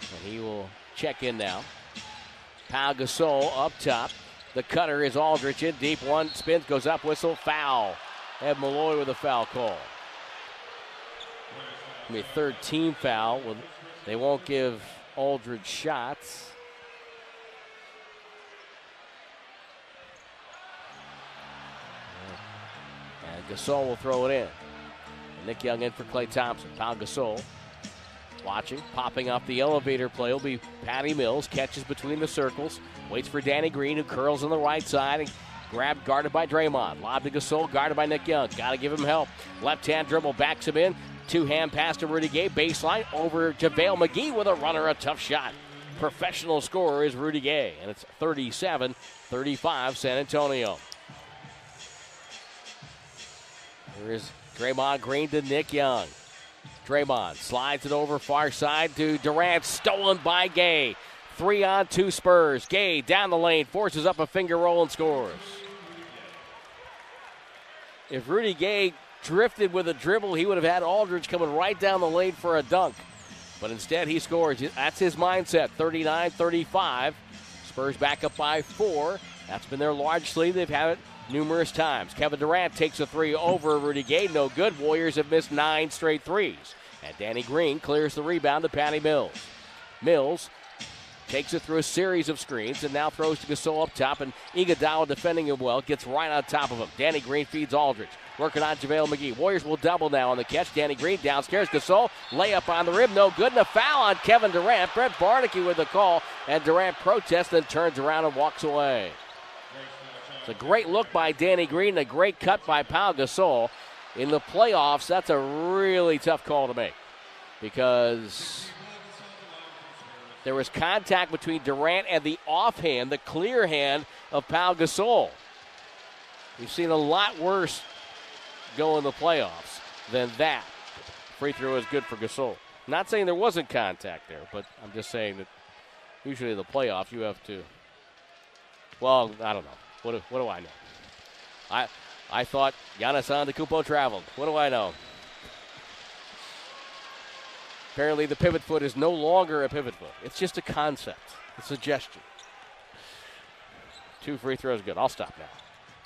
And he will check in now. Pau Gasol up top. The cutter is Aldridge in deep. One spins, goes up, whistle, foul. Ed Malloy with a foul call be a third team foul. Well, they won't give Aldridge shots. And Gasol will throw it in. Nick Young in for Klay Thompson. Pau Gasol watching, popping off the elevator play will be Patty Mills. Catches between the circles. Waits for Danny Green, who curls on the right side and grabbed, guarded by Draymond. Lob to Gasol, guarded by Nick Young. Got to give him help. Left hand dribble backs him in. Two hand pass to Rudy Gay. Baseline over to JaVale McGee with a runner. A tough shot. Professional scorer is Rudy Gay. And it's 37 35 San Antonio. Here is Draymond Green to Nick Young. Draymond slides it over far side to Durant. Stolen by Gay. Three on two Spurs. Gay down the lane, forces up a finger roll and scores. If Rudy Gay drifted with a dribble, he would have had Aldridge coming right down the lane for a dunk. But instead, he scores. That's his mindset 39 35. Spurs back up by four. That's been their large lead. They've had it numerous times. Kevin Durant takes a three over Rudy Gay. No good. Warriors have missed nine straight threes. And Danny Green clears the rebound to Patty Mills. Mills takes it through a series of screens and now throws to Gasol up top. And Iguodala defending him well gets right on top of him. Danny Green feeds Aldridge. Working on JaVale McGee. Warriors will double now on the catch. Danny Green downstairs. Gasol layup on the rim. No good. And a foul on Kevin Durant. Brent Barnaky with the call. and Durant protests, then turns around and walks away. It's a great look by Danny Green, a great cut by Pau Gasol. In the playoffs, that's a really tough call to make because there was contact between Durant and the offhand, the clear hand of Pau Gasol. We've seen a lot worse go in the playoffs than that. Free throw is good for Gasol. Not saying there wasn't contact there, but I'm just saying that usually in the playoffs you have to. Well, I don't know. What do, what do I know? I I thought Giannis Antetokounmpo traveled. What do I know? Apparently, the pivot foot is no longer a pivot foot. It's just a concept, a suggestion. Two free throws, good. I'll stop now.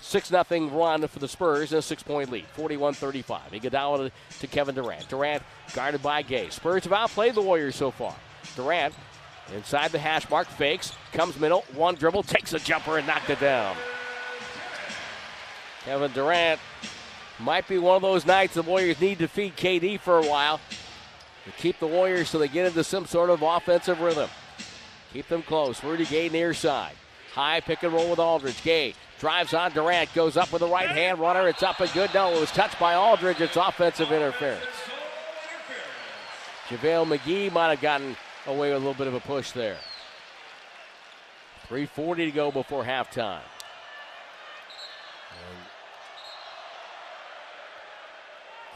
6 0 run for the Spurs and a six point lead, 41 35. Iguodala to Kevin Durant. Durant guarded by Gay. Spurs have outplayed the Warriors so far. Durant inside the hash mark, fakes, comes middle, one dribble, takes a jumper and knocked it down. Kevin Durant might be one of those nights the Warriors need to feed KD for a while to keep the Warriors so they get into some sort of offensive rhythm. Keep them close. Rudy Gay near side. High pick and roll with Aldridge. Gay drives on Durant, goes up with the right hand runner. It's up and good. No, it was touched by Aldridge. It's offensive interference. JaVale McGee might have gotten away with a little bit of a push there. 3.40 to go before halftime.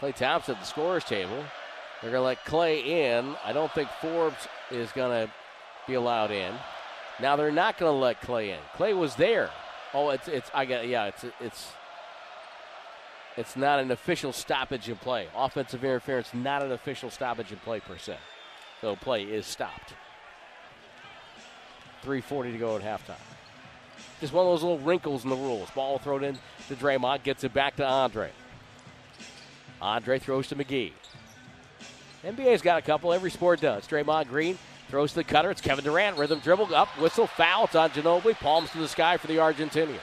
Klay Thompson at the scorer's table. They're going to let Klay in. I don't think Forbes is going to be allowed in. Now they're not going to let Klay in. Klay was there. Oh, it's it's I got yeah, it's it's it's not an official stoppage in play. Offensive interference, not an official stoppage in play per se. So play is stopped. 3:40 to go at halftime. Just one of those little wrinkles in the rules. Ball thrown in to Draymond, gets it back to Andre. Andre throws to McGee. NBA's got a couple. Every sport does. Draymond Green throws to the cutter. It's Kevin Durant. Rhythm dribble up. Whistle. Foul. It's on Ginobili. Palms to the sky for the Argentinian.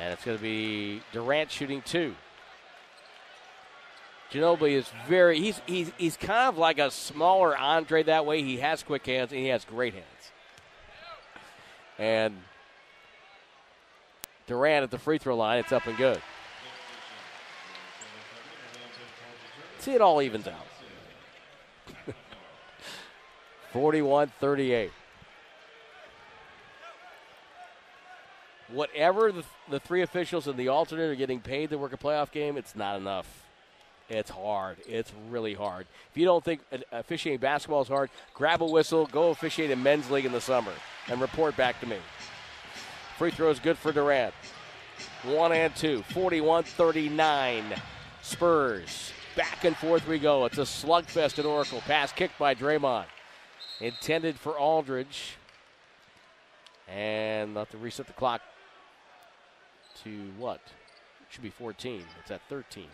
And it's going to be Durant shooting two. Ginobili is very he's he's he's kind of like a smaller Andre that way. He has quick hands and he has great hands. And Durant at the free throw line, it's up and good. See, it all evens out. 41 38. Whatever the, the three officials and the alternate are getting paid to work a playoff game, it's not enough. It's hard. It's really hard. If you don't think officiating basketball is hard, grab a whistle, go officiate a men's league in the summer, and report back to me. Free throw is good for Durant. One and two. 41 39. Spurs. Back and forth we go. It's a slugfest at Oracle. Pass kicked by Draymond. Intended for Aldridge. And have to reset the clock to what? Should be 14. It's at 13.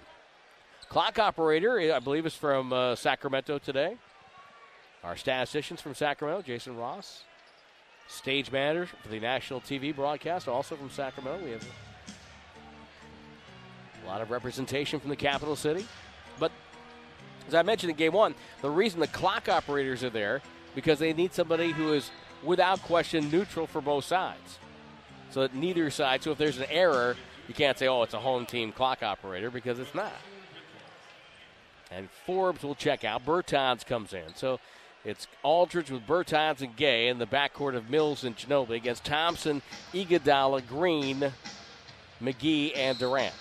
Clock operator, I believe, is from uh, Sacramento today. Our statisticians from Sacramento, Jason Ross. Stage manager for the national TV broadcast, also from Sacramento. We have a lot of representation from the capital city. But as I mentioned in game one, the reason the clock operators are there because they need somebody who is without question neutral for both sides. So that neither side, so if there's an error, you can't say, oh, it's a home team clock operator because it's not. And Forbes will check out. Bertans comes in. So it's Aldridge with Bertans and Gay in the backcourt of Mills and Ginobili against Thompson, Iguodala, Green, McGee, and Durant.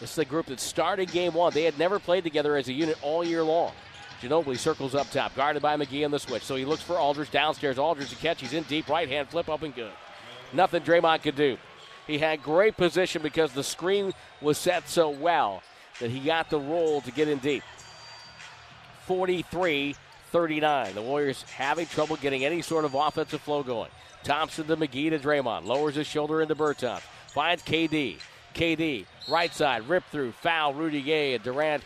This is the group that started game one. They had never played together as a unit all year long. Ginobili circles up top, guarded by McGee on the switch. So he looks for Aldridge downstairs. Aldridge to catch. He's in deep. Right hand flip up and good. Nothing Draymond could do. He had great position because the screen was set so well that he got the roll to get in deep. 43 39. The Warriors having trouble getting any sort of offensive flow going. Thompson to McGee to Draymond. Lowers his shoulder into Bertans. Finds KD. KD, right side, rip through, foul, Rudy Gay, and Durant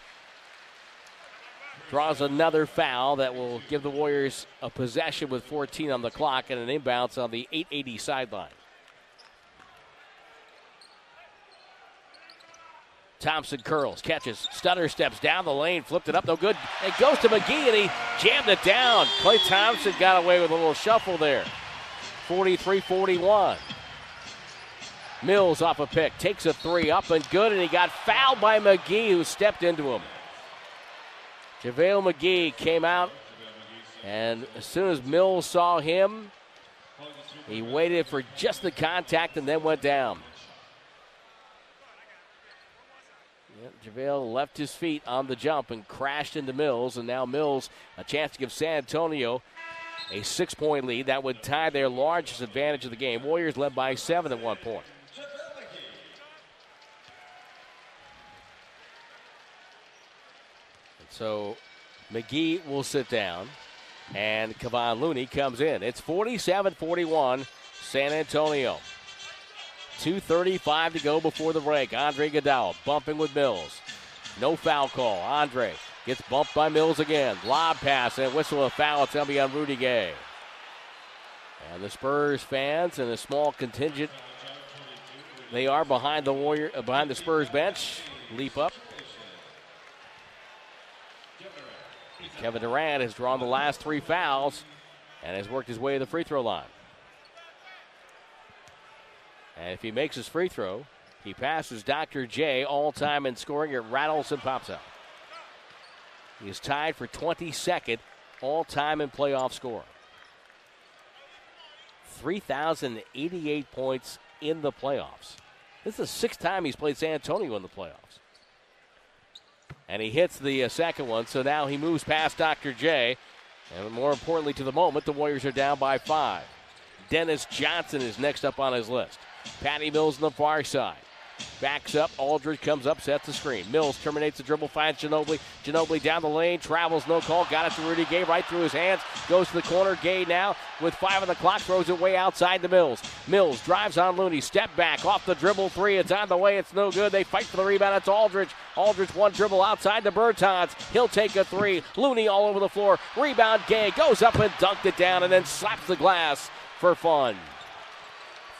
draws another foul that will give the Warriors a possession with 14 on the clock and an inbounds on the 880 sideline. Thompson curls, catches, stutter steps down the lane, flipped it up, no good. It goes to McGee and he jammed it down. Klay Thompson got away with a little shuffle there. 43 41. Mills off a pick, takes a three up and good, and he got fouled by McGee, who stepped into him. JaVale McGee came out, and as soon as Mills saw him, he waited for just the contact and then went down. Yep, JaVale left his feet on the jump and crashed into Mills, and now Mills a chance to give San Antonio a six point lead. That would tie their largest advantage of the game. Warriors led by seven at one point. So McGee will sit down, and Kevon Looney comes in. It's 47 41, San Antonio. 2.35 to go before the break. Andre Iguodala bumping with Mills. No foul call. Andre gets bumped by Mills again. Lob pass and whistle a foul. It's going to be on Rudy Gay. And the Spurs fans and a small contingent, they are behind the Warrior, uh, behind the Spurs bench. Leap up. Kevin Durant has drawn the last three fouls and has worked his way to the free throw line. And if he makes his free throw, he passes Dr. J all time in scoring. It rattles and pops out. He is tied for 22nd all time in playoff score. 3,088 points in the playoffs. This is the sixth time he's played San Antonio in the playoffs. And he hits the uh, second one, so now he moves past Dr. J. And more importantly, to the moment, the Warriors are down by five. Dennis Johnson is next up on his list. Patty Mills on the far side. Backs up. Aldridge comes up, sets the screen. Mills terminates the dribble, finds Ginobili. Ginobili down the lane, travels, no call. Got it to Rudy Gay right through his hands. Goes to the corner. Gay now with five on the clock, throws it way outside the Mills. Mills drives on Looney. Step back off the dribble three. It's on the way. It's no good. They fight for the rebound. It's Aldridge. Aldridge one dribble outside the Bertans. He'll take a three. Looney all over the floor. Rebound. Gay goes up and dunked it down and then slaps the glass for fun.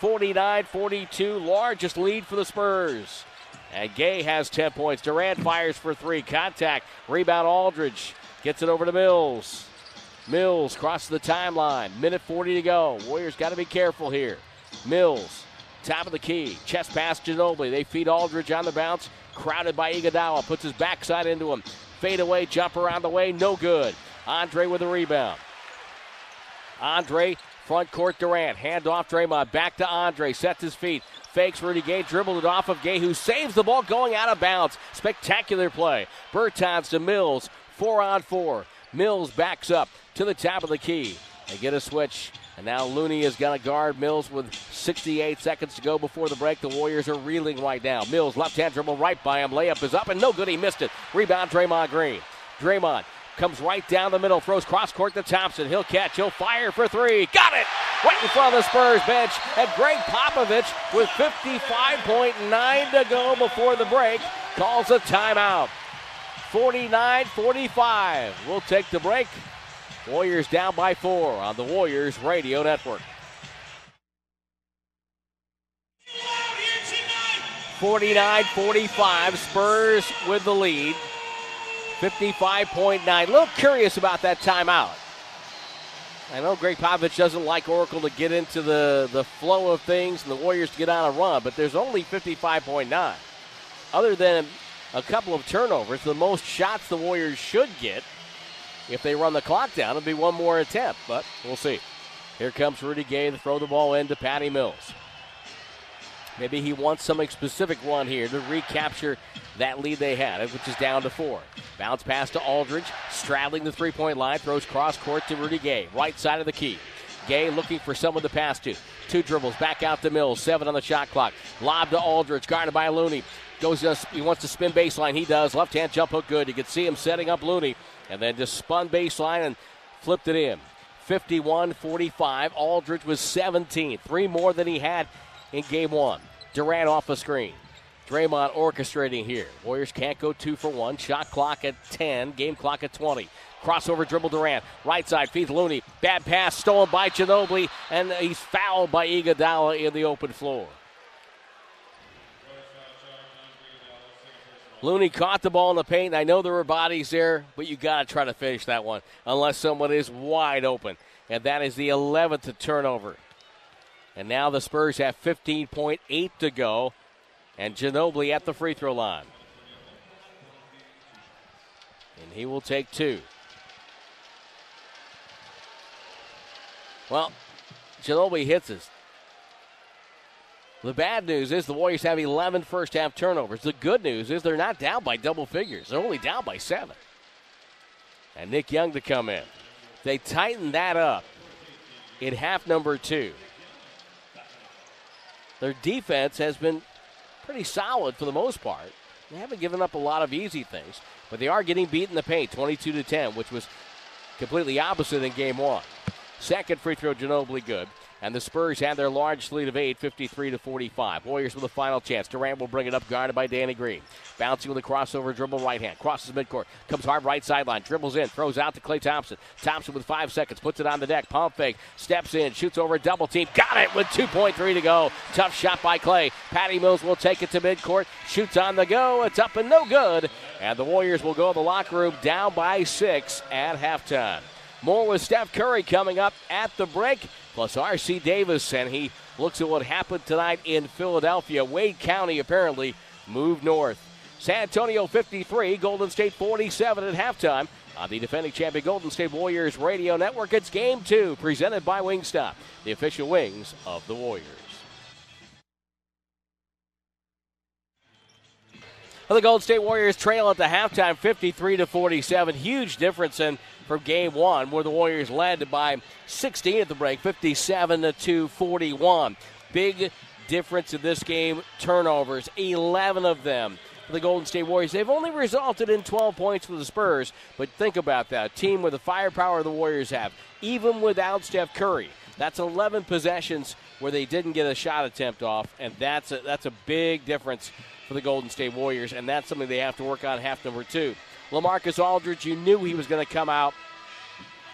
49 42, largest lead for the Spurs. And Gay has 10 points. Durant fires for three. Contact. Rebound Aldridge. Gets it over to Mills. Mills crosses the timeline. Minute 40 to go. Warriors got to be careful here. Mills, top of the key. Chest pass Ginobili. They feed Aldridge on the bounce. Crowded by Iguodala. Puts his backside into him. Fade away, jump around the way. No good. Andre with a rebound. Andre Front court Durant. Hand off Draymond. Back to Andre. Sets his feet. Fakes Rudy Gay. Dribbled it off of Gay, who saves the ball going out of bounds. Spectacular play. Bertans to Mills. Four on four. Mills backs up to the top of the key. They get a switch. And now Looney is going to guard Mills with 68 seconds to go before the break. The Warriors are reeling right now. Mills left hand dribble right by him. Layup is up and no good. He missed it. Rebound Draymond Green. Draymond Comes right down the middle, throws cross court to Thompson. He'll catch, he'll fire for three. Got it! Right in front of the Spurs bench. And Gregg Popovich, with 55.9 to go before the break, calls a timeout. 49 45. We'll take the break. Warriors down by four on the Warriors Radio Network. 49 45. Spurs with the lead. 55.9. A little curious about that timeout. I know Gregg Popovich doesn't like Oracle to get into the, the flow of things and the Warriors to get on a run, but there's only 55.9. Other than a couple of turnovers, the most shots the Warriors should get if they run the clock down would be one more attempt, but we'll see. Here comes Rudy Gay to throw the ball into Patty Mills. Maybe he wants some specific run here to recapture that lead they had, which is down to four. Bounce pass to Aldridge, straddling the three point line, throws cross court to Rudy Gay, right side of the key. Gay looking for someone to pass to. Two dribbles back out to Mills, seven on the shot clock. Lob to Aldridge, guarded by Looney. Goes, he wants to spin baseline. He does. Left hand jump hook good. You can see him setting up Looney, and then just spun baseline and flipped it in. 51 45. Aldridge was 17, three more than he had in game one. Durant off the screen. Draymond orchestrating here. Warriors can't go two for one. Shot clock at 10, game clock at 20. Crossover dribble Durant. Right side feeds Looney. Bad pass stolen by Ginobili, and he's fouled by Iguodala in the open floor. Looney caught the ball in the paint. I know there were bodies there, but you got to try to finish that one unless someone is wide open. And that is the 11th turnover. And now the Spurs have 15.8 to go, and Ginobili at the free throw line. And he will take two. Well, Ginobili hits us. The bad news is the Warriors have 11 first half turnovers. The good news is they're not down by double figures, they're only down by seven. And Nick Young to come in. They tighten that up in half number two. Their defense has been pretty solid for the most part. They haven't given up a lot of easy things, but they are getting beat in the paint 22 to 10, which was completely opposite in game one. Second free throw, Ginobili good. And the Spurs had their large lead of eight, 53 to 45. Warriors with a final chance. Durant will bring it up, guarded by Danny Green. Bouncing with a crossover dribble right hand. Crosses midcourt. Comes hard right sideline. Dribbles in. Throws out to Klay Thompson. Thompson with five seconds. Puts it on the deck. Pump fake. Steps in. Shoots over a double team. Got it with 2.3 to go. Tough shot by Klay. Patty Mills will take it to midcourt. Shoots on the go. It's up and no good. And the Warriors will go to the locker room down by six at halftime. More with Steph Curry coming up at the break, plus R.C. Davis, and he looks at what happened tonight in Philadelphia. Wade County apparently moved north. San Antonio 53, Golden State 47 at halftime. On the defending champion Golden State Warriors radio network, it's game two, presented by Wingstop, the official wings of the Warriors. Well, the Golden State Warriors trail at the halftime 53 to 47. Huge difference in from game one, where the Warriors led by 16 at the break, 57 to 41. Big difference in this game turnovers, 11 of them for the Golden State Warriors. They've only resulted in 12 points for the Spurs, but think about that. Team with the firepower the Warriors have, even without Steph Curry. That's 11 possessions where they didn't get a shot attempt off, and that's a, that's a big difference for the Golden State Warriors, and that's something they have to work on half number two. LaMarcus Aldridge, you knew he was going to come out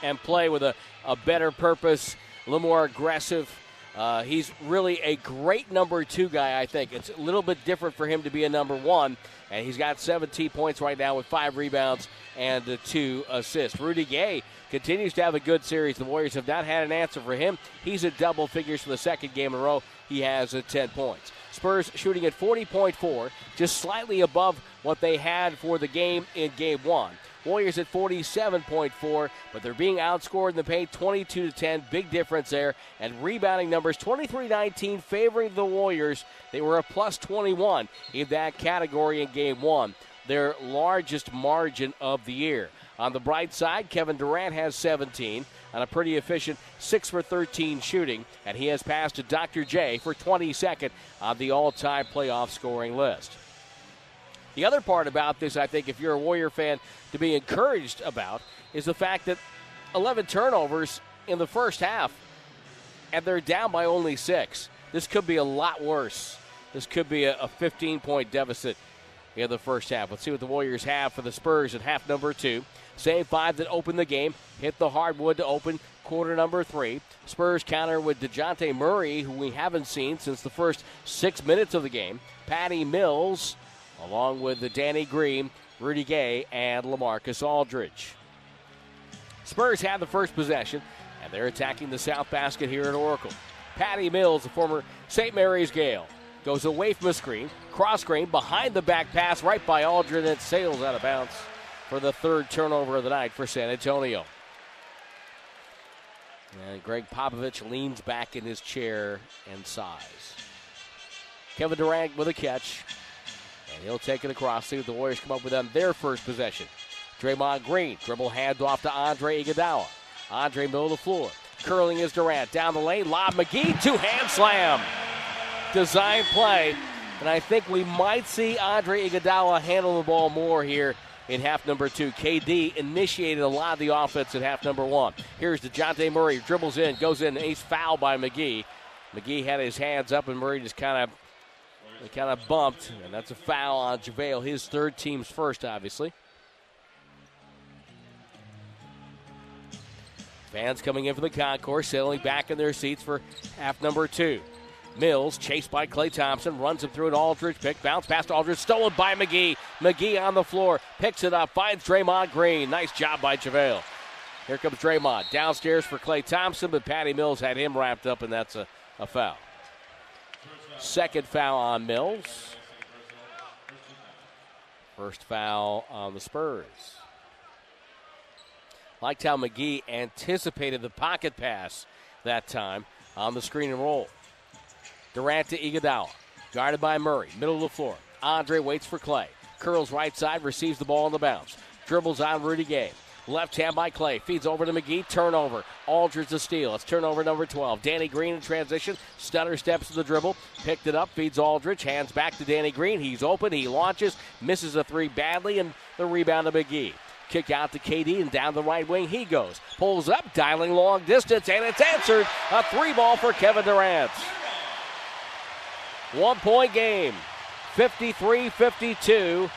and play with a, a better purpose, a little more aggressive. Uh, he's really a great number two guy, I think. It's a little bit different for him to be a number one, and he's got 17 points right now with five rebounds and two assists. Rudy Gay continues to have a good series. The Warriors have not had an answer for him. He's at double figures for the second game in a row. He has uh, 10 points. Spurs shooting at 40.4, just slightly above what they had for the game in game one. Warriors at 47.4, but they're being outscored in the paint 22 to 10. Big difference there. And rebounding numbers 23 19 favoring the Warriors. They were a plus 21 in that category in game one, their largest margin of the year. On the bright side, Kevin Durant has 17 on a pretty efficient 6 for 13 shooting, and he has passed to Dr. J for 22nd on the all time playoff scoring list. The other part about this, I think, if you're a Warrior fan, to be encouraged about is the fact that 11 turnovers in the first half, and they're down by only six. This could be a lot worse. This could be a 15 point deficit in the first half. Let's see what the Warriors have for the Spurs at half number two. Same five that opened the game, hit the hardwood to open quarter number three. Spurs counter with Dejounte Murray, who we haven't seen since the first six minutes of the game. Patty Mills, along with the Danny Green, Rudy Gay, and LaMarcus Aldridge. Spurs have the first possession, and they're attacking the south basket here at Oracle. Patty Mills, the former St. Mary's Gael, goes away from the screen, cross screen, behind the back pass, right by Aldridge, and it sails out of bounds for the third turnover of the night for San Antonio. And Gregg Popovich leans back in his chair and sighs. Kevin Durant with a catch. And he'll take it across. See if the Warriors come up with on their first possession. Draymond Green, dribble hand off to Andre Iguodala. Andre middle of the floor. Curling is Durant. Down the lane, Lob McGee, two hand slam. Design play. And I think we might see Andre Iguodala handle the ball more here in half number two. KD initiated a lot of the offense in half number one. Here's Dejounte Murray, dribbles in, goes in, ace foul by McGee. McGee had his hands up, and Murray just kind of kind of bumped, and that's a foul on JaVale, his third team's first, obviously. Fans coming in from the concourse, settling back in their seats for half number two. Mills, chased by Klay Thompson, runs him through an Aldridge pick, bounce past Aldridge, stolen by McGee. McGee on the floor, picks it up, finds Draymond Green. Nice job by JaVale. Here comes Draymond downstairs for Klay Thompson, but Patty Mills had him wrapped up, and that's a, a foul. Second foul on Mills. First foul on the Spurs. Liked how McGee anticipated the pocket pass that time on the screen and roll. Durant to Iguodala. Guarded by Murray. Middle of the floor. Andre waits for Klay. Curls right side, receives the ball on the bounce. Dribbles on Rudy Gay. Left hand by Klay. Feeds over to McGee. Turnover. Aldridge the steal. It's turnover number 12. Danny Green in transition. Stutter steps to the dribble. Picked it up. Feeds Aldridge. Hands back to Danny Green. He's open. He launches. Misses a three badly. And the rebound to McGee. Kick out to KD and down the right wing he goes. Pulls up. Dialing long distance. And it's answered. A three ball for Kevin Durant. One point game. 53 52.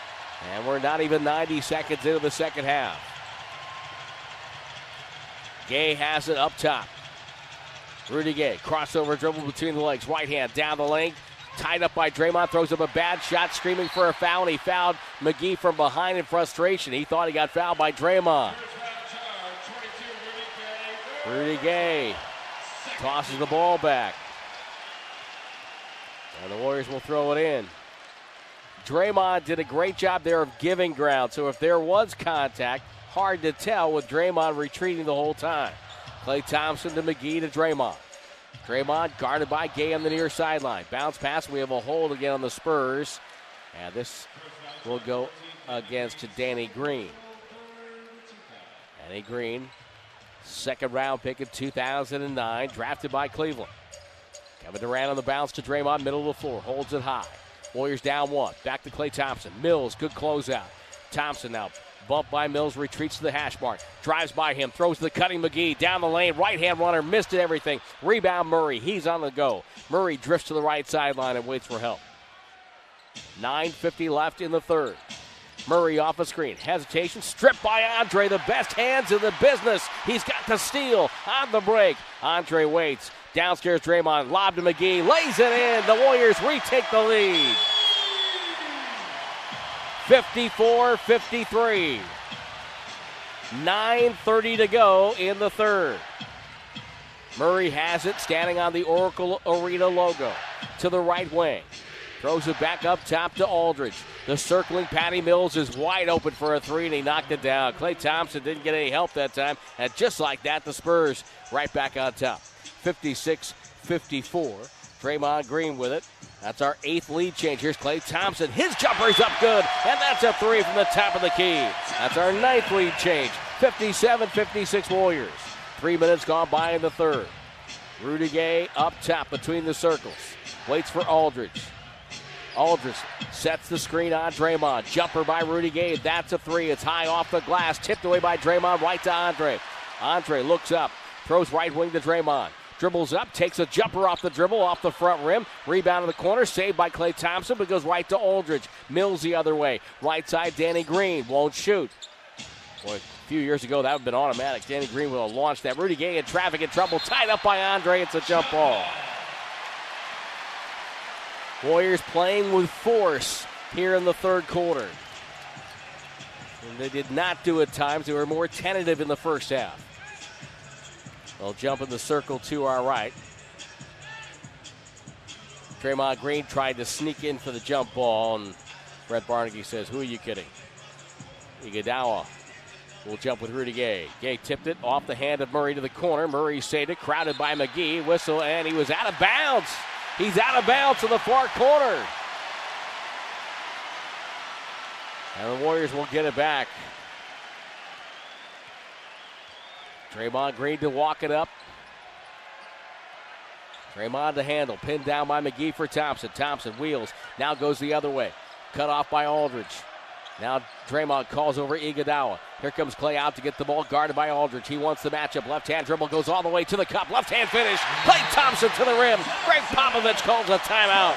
And we're not even 90 seconds into the second half. Gay has it up top. Rudy Gay, crossover dribble between the legs, right hand down the lane, tied up by Draymond, throws up a bad shot, screaming for a foul, and he fouled McGee from behind in frustration. He thought he got fouled by Draymond. Rudy Gay tosses the ball back. And the Warriors will throw it in. Draymond did a great job there of giving ground, so if there was contact, hard to tell with Draymond retreating the whole time. Klay Thompson to McGee to Draymond. Draymond guarded by Gay on the near sideline. Bounce pass. We have a hold again on the Spurs. And this will go against Danny Green. Danny Green, second round pick in 2009, drafted by Cleveland. Kevin Durant on the bounce to Draymond, middle of the floor, holds it high. Warriors down one. Back to Klay Thompson. Mills, good closeout. Thompson now Bumped by Mills, retreats to the hash mark. Drives by him, throws the cutting McGee down the lane. Right hand runner missed it everything. Rebound Murray. He's on the go. Murray drifts to the right sideline and waits for help. 9.50 left in the third. Murray off a screen. Hesitation. Stripped by Andre. The best hands in the business. He's got the steal on the break. Andre waits. Downstairs, Draymond. Lob to McGee. Lays it in. The Warriors retake the lead. 54 53. 9.30 to go in the third. Murray has it, standing on the Oracle Arena logo to the right wing. Throws it back up top to Aldridge. The circling Patty Mills is wide open for a three, and he knocked it down. Klay Thompson didn't get any help that time, and just like that, the Spurs right back on top. 56 54. Draymond Green with it. That's our eighth lead change. Here's Klay Thompson. His jumper's up good, and that's a three from the top of the key. That's our ninth lead change. 57 56 Warriors. Three minutes gone by in the third. Rudy Gay up top between the circles. Waits for Aldridge. Aldridge sets the screen on Draymond. Jumper by Rudy Gay. That's a three. It's high off the glass. Tipped away by Draymond. Right to Andre. Andre looks up. Throws right wing to Draymond. Dribbles up, takes a jumper off the dribble, off the front rim. Rebound in the corner, saved by Klay Thompson, but goes right to Aldridge. Mills the other way. Right side, Danny Green won't shoot. Boy, a few years ago, that would have been automatic. Danny Green will have launched that. Rudy Gay in traffic in trouble, tied up by Andre. It's a jump ball. Warriors playing with force here in the third quarter. And they did not do at times. They were more tentative in the first half. They'll jump in the circle to our right. Draymond Green tried to sneak in for the jump ball, and Brent Barnaky says, Who are you kidding? Iguodala will jump with Rudy Gay. Gay tipped it off the hand of Murray to the corner. Murray saved it, crowded by McGee. Whistle, and he was out of bounds. He's out of bounds to the far corner. And the Warriors will get it back. Draymond Green to walk it up. Draymond to handle. Pinned down by McGee for Thompson. Thompson wheels. Now goes the other way. Cut off by Aldridge. Now Draymond calls over Iguodala. Here comes Klay out to get the ball guarded by Aldridge. He wants the matchup. Left hand dribble goes all the way to the cup. Left hand finish. Klay Thompson to the rim. Gregg Popovich calls a timeout.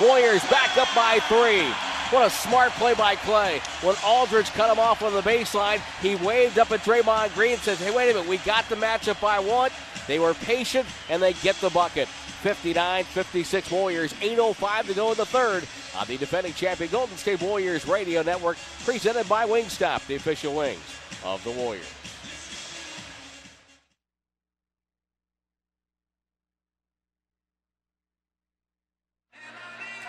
Warriors back up by three. What a smart play by Klay. When Aldridge cut him off on the baseline, he waved up at Draymond Green and says, Hey, wait a minute, we got the matchup I want. They were patient and they get the bucket. 59 56 Warriors, 8.05 to go in the third on the defending champion Golden State Warriors Radio Network, presented by Wingstop, the official wings of the Warriors.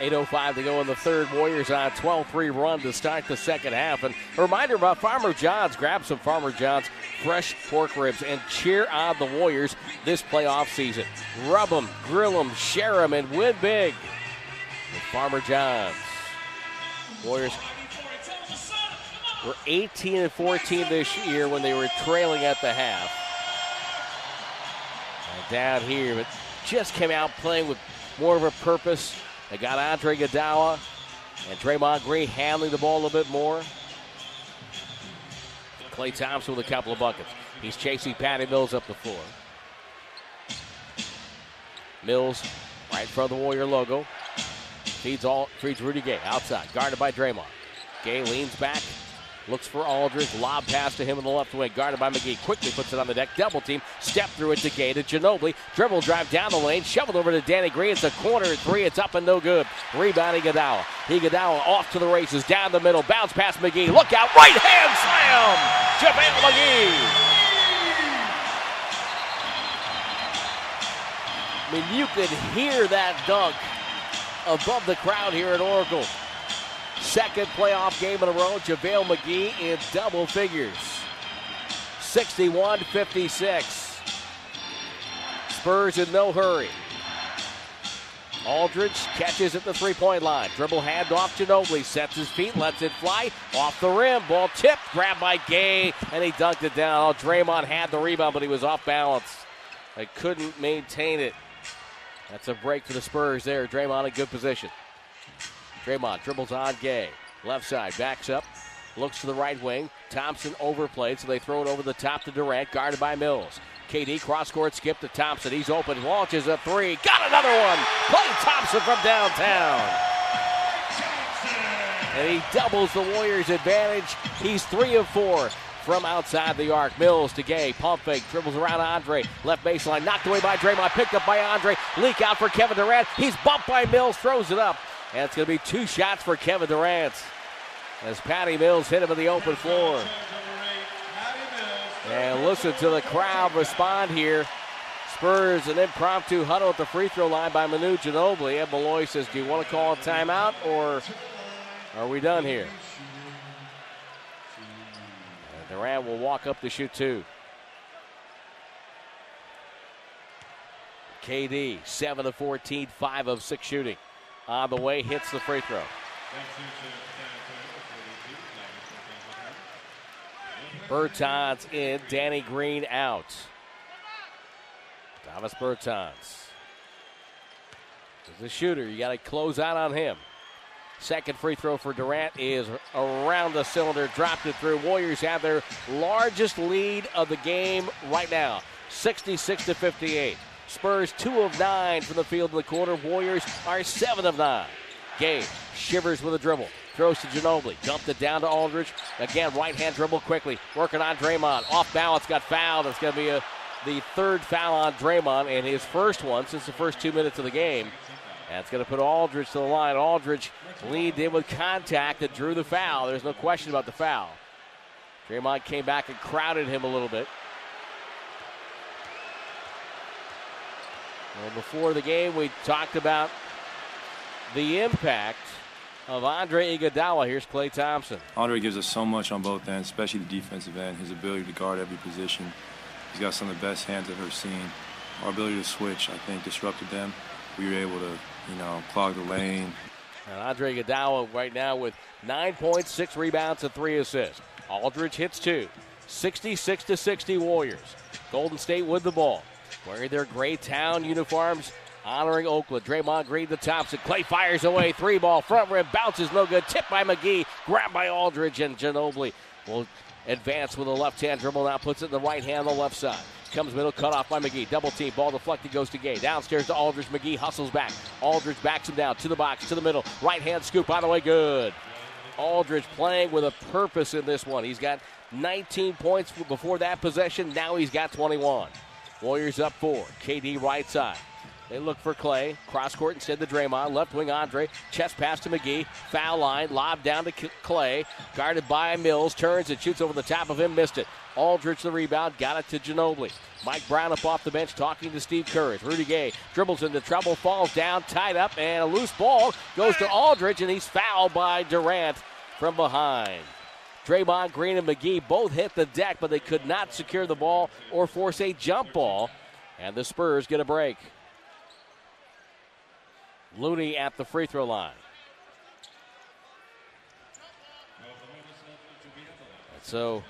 8.05 to go in the third. Warriors on a 12 3 run to start the second half. And a reminder about Farmer John's. Grab some Farmer John's fresh pork ribs and cheer on the Warriors this playoff season. Rub them, grill them, share them, and win big with Farmer John's. Warriors were 18 and 14 this year when they were trailing at the half. And down here, but just came out playing with more of a purpose they got Andre Iguodala and Draymond Green handling the ball a little bit more. Klay Thompson with a couple of buckets. He's chasing Patty Mills up the floor. Mills right in front of the Warrior logo. Feeds all feeds Rudy Gay outside, guarded by Draymond. Gay leans back, Looks for Aldridge. Lob pass to him in the left wing. Guarded by McGee. Quickly puts it on the deck. Double team. Step through it to Gay to Ginobili. Dribble drive down the lane. Shoveled over to Danny Green. It's a corner three. It's up and no good. Rebounding Iguodala. Iguodala off to the races. Down the middle. Bounce past McGee. Look out. Right hand slam. JaVale McGee. I mean, you could hear that dunk above the crowd here at Oracle. Second playoff game in a row. JaVale McGee in double figures. 61 56. Spurs in no hurry. Aldridge catches at the three point line. Dribble hand off Ginobili. Sets his feet, lets it fly. Off the rim. Ball tipped. Grabbed by Gay. And he dunked it down. Oh, Draymond had the rebound, but he was off balance. They couldn't maintain it. That's a break for the Spurs there. Draymond in good position. Draymond dribbles on Gay. Left side, backs up, looks to the right wing. Thompson overplayed, so they throw it over the top to Durant, guarded by Mills. KD cross court skip to Thompson. He's open, launches a three. Got another one. Klay Thompson from downtown. And he doubles the Warriors' advantage. He's three of four from outside the arc. Mills to Gay. Pump fake. Dribbles around Andre. Left baseline. Knocked away by Draymond. Picked up by Andre. Leak out for Kevin Durant. He's bumped by Mills. Throws it up. And it's going to be two shots for Kevin Durant as Patty Mills hit him in the open floor. And listen to the crowd respond here. Spurs an impromptu huddle at the free throw line by Manu Ginobili. Ed Malloy says, Do you want to call a timeout or are we done here? And Durant will walk up to shoot two. KD, 7 of 14, 5 of 6 shooting on the way, hits the free throw. Bertans in, Danny Green out. Thomas Bertans is the shooter. You got to close out on him. Second free throw for Durant is around the cylinder, dropped it through. Warriors have their largest lead of the game right now, 66 to 58. Spurs two of nine from the field in the quarter. Warriors are seven of nine. Gay shivers with a dribble. Throws to Ginobili. Dumped it down to Aldridge. Again, right hand dribble quickly. Working on Draymond. Off balance, got fouled. It's going to be a, the third foul on Draymond and his first one since the first two minutes of the game. That's going to put Aldridge to the line. Aldridge leaned in with contact that drew the foul. There's no question about the foul. Draymond came back and crowded him a little bit. Well, before the game, we talked about the impact of Andre Iguodala. Here's Klay Thompson. Andre gives us so much on both ends, especially the defensive end. His ability to guard every position. He's got some of the best hands I've ever seen. Our ability to switch, I think, disrupted them. We were able to, you know, clog the lane. And Andre Iguodala right now with nine points, six rebounds, and three assists. Aldridge hits two. 66 to 60 Warriors. Golden State with the ball wearing their gray town uniforms, honoring Oakland. Draymond Green the Thompson. Klay fires away. Three ball. Front rim. Bounces no good. Tipped by McGee. Grabbed by Aldridge. And Ginobili will advance with a left hand dribble. Now puts it in the right hand on the left side. Comes middle, cut off by McGee. Double team, ball deflected, goes to Gay. Downstairs to Aldridge. McGee hustles back. Aldridge backs him down to the box, to the middle. Right hand scoop on the way, good. Aldridge playing with a purpose in this one. He's got 19 points before that possession. Now he's got 21. Warriors up four. KD right side. They look for Klay. Cross court instead to Draymond. Left wing Andre. Chest pass to McGee. Foul line. Lob down to Klay. Guarded by Mills. Turns and shoots over the top of him. Missed it. Aldridge the rebound. Got it to Ginobili. Mike Brown up off the bench talking to Steve Kerr. Rudy Gay dribbles into trouble. Falls down. Tied up. And a loose ball goes to Aldridge. And he's fouled by Durant from behind. Draymond Green and McGee both hit the deck, but they could not secure the ball or force a jump ball. And the Spurs get a break. Looney at the free throw line. So,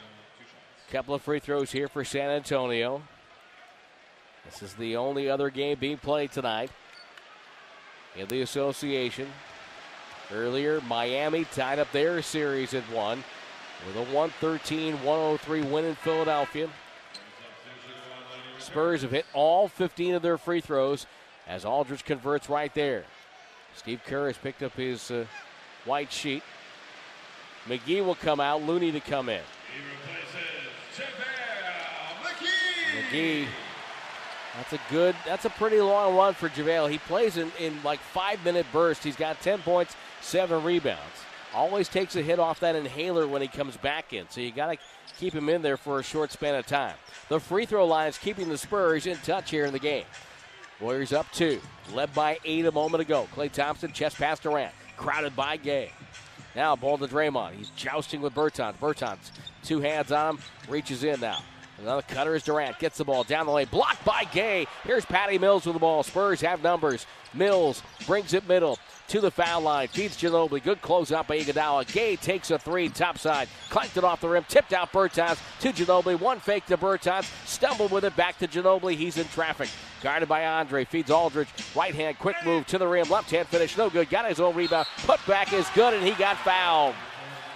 a couple of free throws here for San Antonio. This is the only other game being played tonight in the association. Earlier, Miami tied up their series at one with a 113 103 win in Philadelphia. Spurs have hit all 15 of their free throws as Aldridge converts right there. Steve Kerr has picked up his uh, white sheet. McGee will come out, Looney to come in. McGee, that's a good, that's a pretty long run for JaVale. He plays in, in like five minute bursts. He's got 10 points, seven rebounds. Always takes a hit off that inhaler when he comes back in. So you got to keep him in there for a short span of time. The free throw line is keeping the Spurs in touch here in the game. Warriors up two, led by eight a moment ago. Klay Thompson, chest pass Durant, crowded by Gay. Now ball to Draymond. He's jousting with Bertans. Bertans, two hands on him, reaches in now. Another cutter is Durant. Gets the ball down the lane. Blocked by Gay. Here's Patty Mills with the ball. Spurs have numbers. Mills brings it middle to the foul line. Feeds Ginobili. Good closeout by Iguodala. Gay takes a three, top side. Clanked it off the rim. Tipped out Bertans to Ginobili. One fake to Bertans. Stumbled with it back to Ginobili. He's in traffic. Guarded by Andre. Feeds Aldridge. Right hand, quick move to the rim. Left hand finish. No good. Got his own rebound. Put back is good, and he got fouled.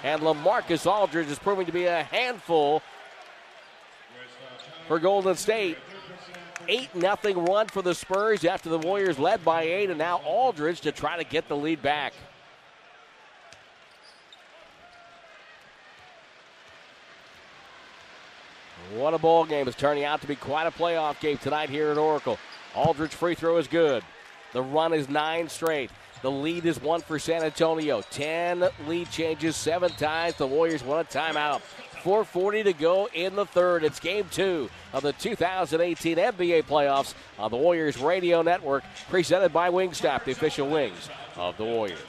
And LaMarcus Aldridge is proving to be a handful for Golden State. 8 0 run for the Spurs after the Warriors led by 8, and now Aldridge to try to get the lead back. What a ball game. It's turning out to be quite a playoff game tonight here at Oracle. Aldridge free throw is good. The run is nine straight. The lead is one for San Antonio. Ten lead changes seven times. The Warriors want a timeout. 4.40 to go in the third. It's game two of the 2018 NBA playoffs on the Warriors Radio Network, presented by Wingstop, the official wings of the Warriors.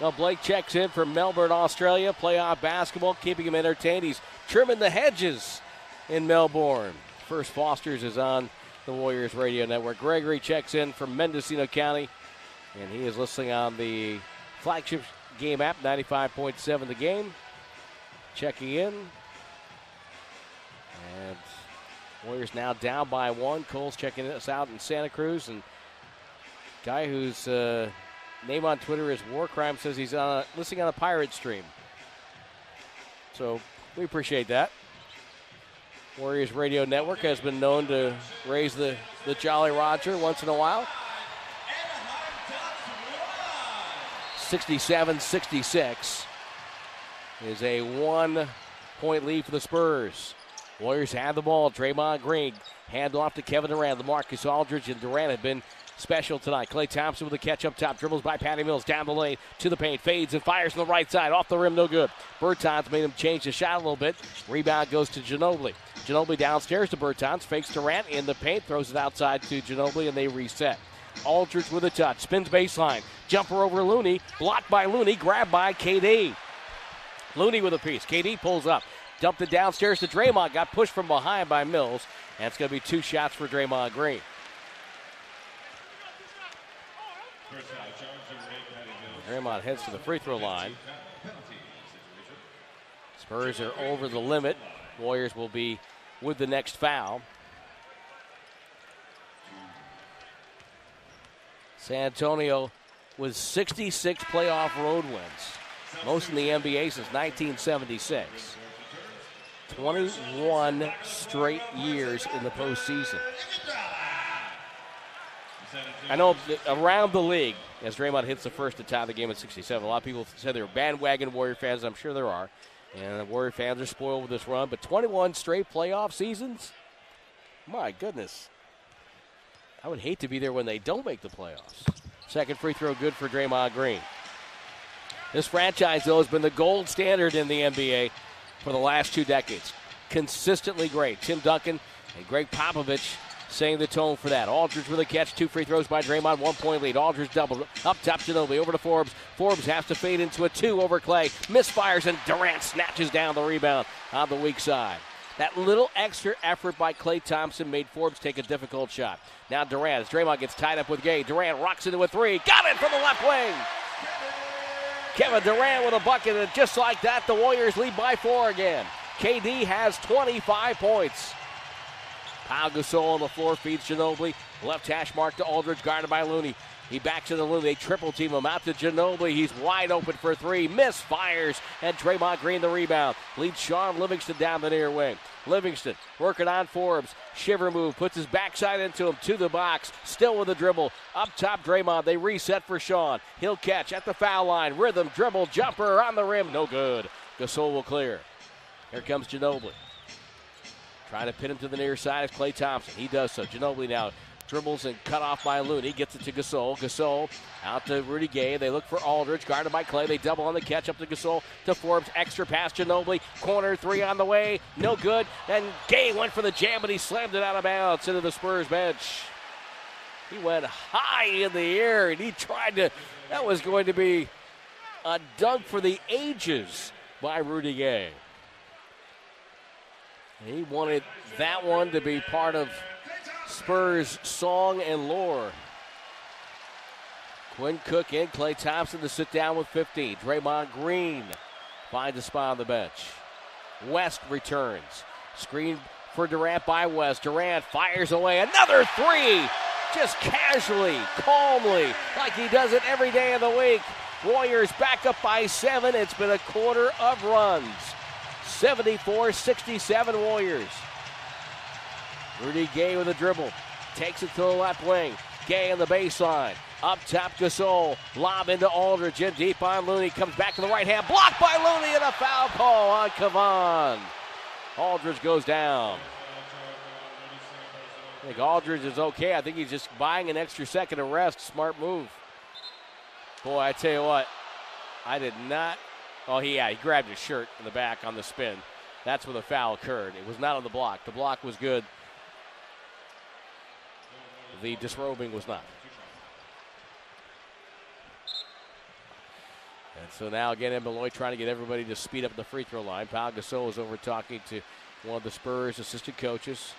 Well, Blake checks in from Melbourne, Australia. Playoff basketball, keeping him entertained. He's trimming the hedges in Melbourne. First Foster's is on the Warriors Radio Network. Gregory checks in from Mendocino County. And he is listening on the flagship game app, 95.7 the game. Checking in. And Warriors now down by one. Cole's checking us out in Santa Cruz. And guy whose uh, name on Twitter is Warcrime says he's on a, listening on a pirate stream. So we appreciate that. Warriors Radio Network has been known to raise the, the Jolly Roger once in a while. 67 66 is a one point lead for the Spurs. Warriors have the ball. Draymond Green hand off to Kevin Durant. LaMarcus Aldridge and Durant have been special tonight. Klay Thompson with a catch up top. Dribbles by Patty Mills down the lane to the paint. Fades and fires from the right side. Off the rim, no good. Bertans made him change the shot a little bit. Rebound goes to Ginobili. Ginobili downstairs to Bertans. Fakes Durant in the paint. Throws it outside to Ginobili and they reset. Aldridge with a touch. Spins baseline. Jumper over Looney. Blocked by Looney. Grabbed by KD. Looney with a piece. KD pulls up. Dumped it downstairs to Draymond. Got pushed from behind by Mills. And it's going to be two shots for Draymond Green. Draymond heads to the free throw line. Spurs are over the limit. Warriors will be with the next foul. San Antonio with 66 playoff road wins, most in the NBA since 1976. 21 straight years in the postseason. I know around the league, as Draymond hits the first to tie the game at 67, a lot of people said they were bandwagon Warrior fans. I'm sure there are. And the Warrior fans are spoiled with this run, but 21 straight playoff seasons? My goodness. I would hate to be there when they don't make the playoffs. Second free throw good for Draymond Green. This franchise, though, has been the gold standard in the NBA for the last two decades. Consistently great. Tim Duncan and Gregg Popovich setting the tone for that. Aldridge with a catch, two free throws by Draymond, one point lead. Aldridge double up top Ginobili over to Forbes. Forbes has to fade into a two over Klay, Misfires and Durant snatches down the rebound on the weak side. That little extra effort by Klay Thompson made Forbes take a difficult shot. Now Durant, as Draymond gets tied up with Gay, Durant rocks into a three. Got it from the left wing. Kevin Durant with a bucket, and just like that, the Warriors lead by four again. KD has 25 points. Pau Gasol on the floor feeds Ginobili. Left hash mark to Aldridge, guarded by Looney. He backs the Looney. They triple team him out to Ginobili. He's wide open for three. Miss fires. And Draymond Green the rebound. Leads Shaun Livingston down the near wing. Livingston working on Forbes. Shiver move. Puts his backside into him to the box. Still with a dribble. Up top, Draymond. They reset for Shaun. He'll catch at the foul line. Rhythm dribble jumper on the rim. No good. Gasol will clear. Here comes Ginobili. Trying to pin him to the near side is Klay Thompson. He does so. Ginobili now dribbles and cut off by Looney. Gets it to Gasol. Gasol out to Rudy Gay. They look for Aldridge, guarded by Klay. They double on the catch up to Gasol to Forbes. Extra pass Ginobili. Corner three on the way. No good. And Gay went for the jam, but he slammed it out of bounds into the Spurs bench. He went high in the air and he tried to. That was going to be a dunk for the ages by Rudy Gay. He wanted that one to be part of Spurs' song and lore. Quinn Cook and Klay Thompson to sit down with 15. Draymond Green finds a spot on the bench. West returns. Screen for Durant by West. Durant fires away another three. Just casually, calmly, like he does it every day of the week. Warriors back up by seven. It's been a quarter of runs. 74 67 Warriors. Rudy Gay with a dribble. Takes it to the left wing. Gay on the baseline. Up top, Gasol. Lob into Aldridge. In deep on Looney. Comes back to the right hand. Blocked by Looney and a foul call on Kevon. Aldridge goes down. I think Aldridge is okay. I think he's just buying an extra second of rest. Smart move. Boy, I tell you what, I did not Oh, yeah, he grabbed his shirt in the back on the spin. That's where the foul occurred. It was not on the block. The block was good. The disrobing was not. And so now again, Ed Malloy trying to get everybody to speed up the free throw line. Pau Gasol is over talking to one of the Spurs assistant coaches.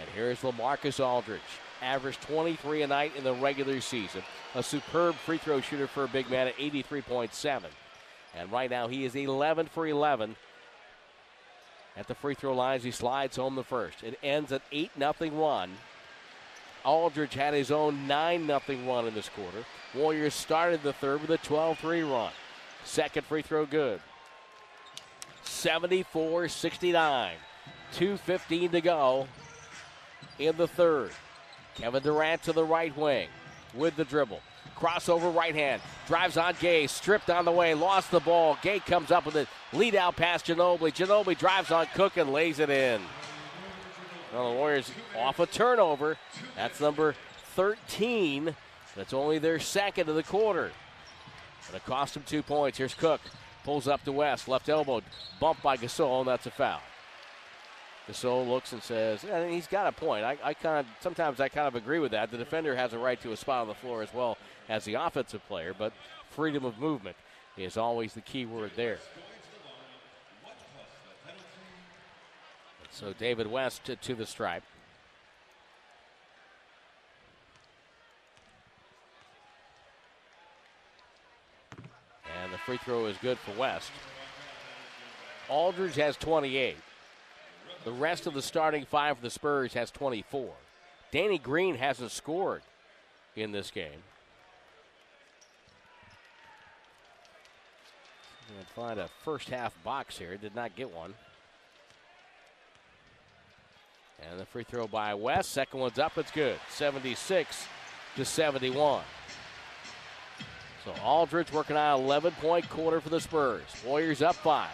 And here's LaMarcus Aldridge. Averaged 23 a night in the regular season. A superb free throw shooter for a big man at 83.7. And right now he is 11 for 11 at the free throw lines. He slides home the first. It ends at 8 0 run. Aldridge had his own 9 0 run in this quarter. Warriors started the third with a 12 3 run. Second free throw good. 74 69. 2.15 to go in the third. Kevin Durant to the right wing with the dribble. Crossover right hand. Drives on Gay. Stripped on the way. Lost the ball. Gay comes up with it. Lead out past Ginobili. Ginobili drives on Cook and lays it in. Well, the Warriors off a turnover. That's number 13. That's only their second of the quarter. It cost them two points. Here's Cook. Pulls up to West. Left elbow. Bumped by Gasol, and that's a foul. Gasol looks and says, and he's got a point. I, I kind of sometimes I kind of agree with that. The defender has a right to a spot on the floor as well as the offensive player, but freedom of movement is always the key word there. So David West to, to the stripe. And the free throw is good for West. Aldridge has 28. The rest of the starting five for the Spurs has 24. Danny Green hasn't scored in this game. And find a first half box here. Did not get one. And the free throw by West. Second one's up. It's good. 76 to 71. So Aldridge working on an 11 point quarter for the Spurs. Warriors up five.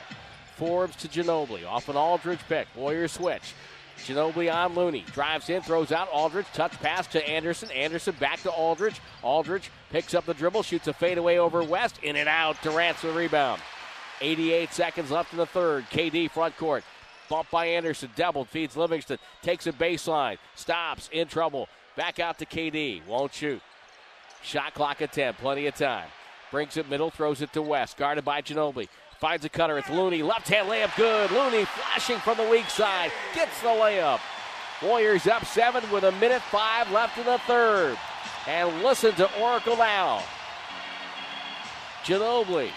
Forbes to Ginobili. Off an Aldridge pick. Warriors switch. Ginobili on Looney. Drives in, throws out. Aldridge. Touch pass to Anderson. Anderson back to Aldridge. Aldridge picks up the dribble, shoots a fadeaway over West. In and out. Durant's the rebound. 88 seconds left in the third. KD front court. Bump by Anderson. Doubled. Feeds Livingston. Takes a baseline. Stops. In trouble. Back out to KD. Won't shoot. Shot clock at 10. Plenty of time. Brings it middle. Throws it to West. Guarded by Ginobili. Finds a cutter. It's Looney. Left hand layup. Good. Looney flashing from the weak side. Gets the layup. Warriors up seven with a minute five left in the third. And listen to Oracle now. Ginobili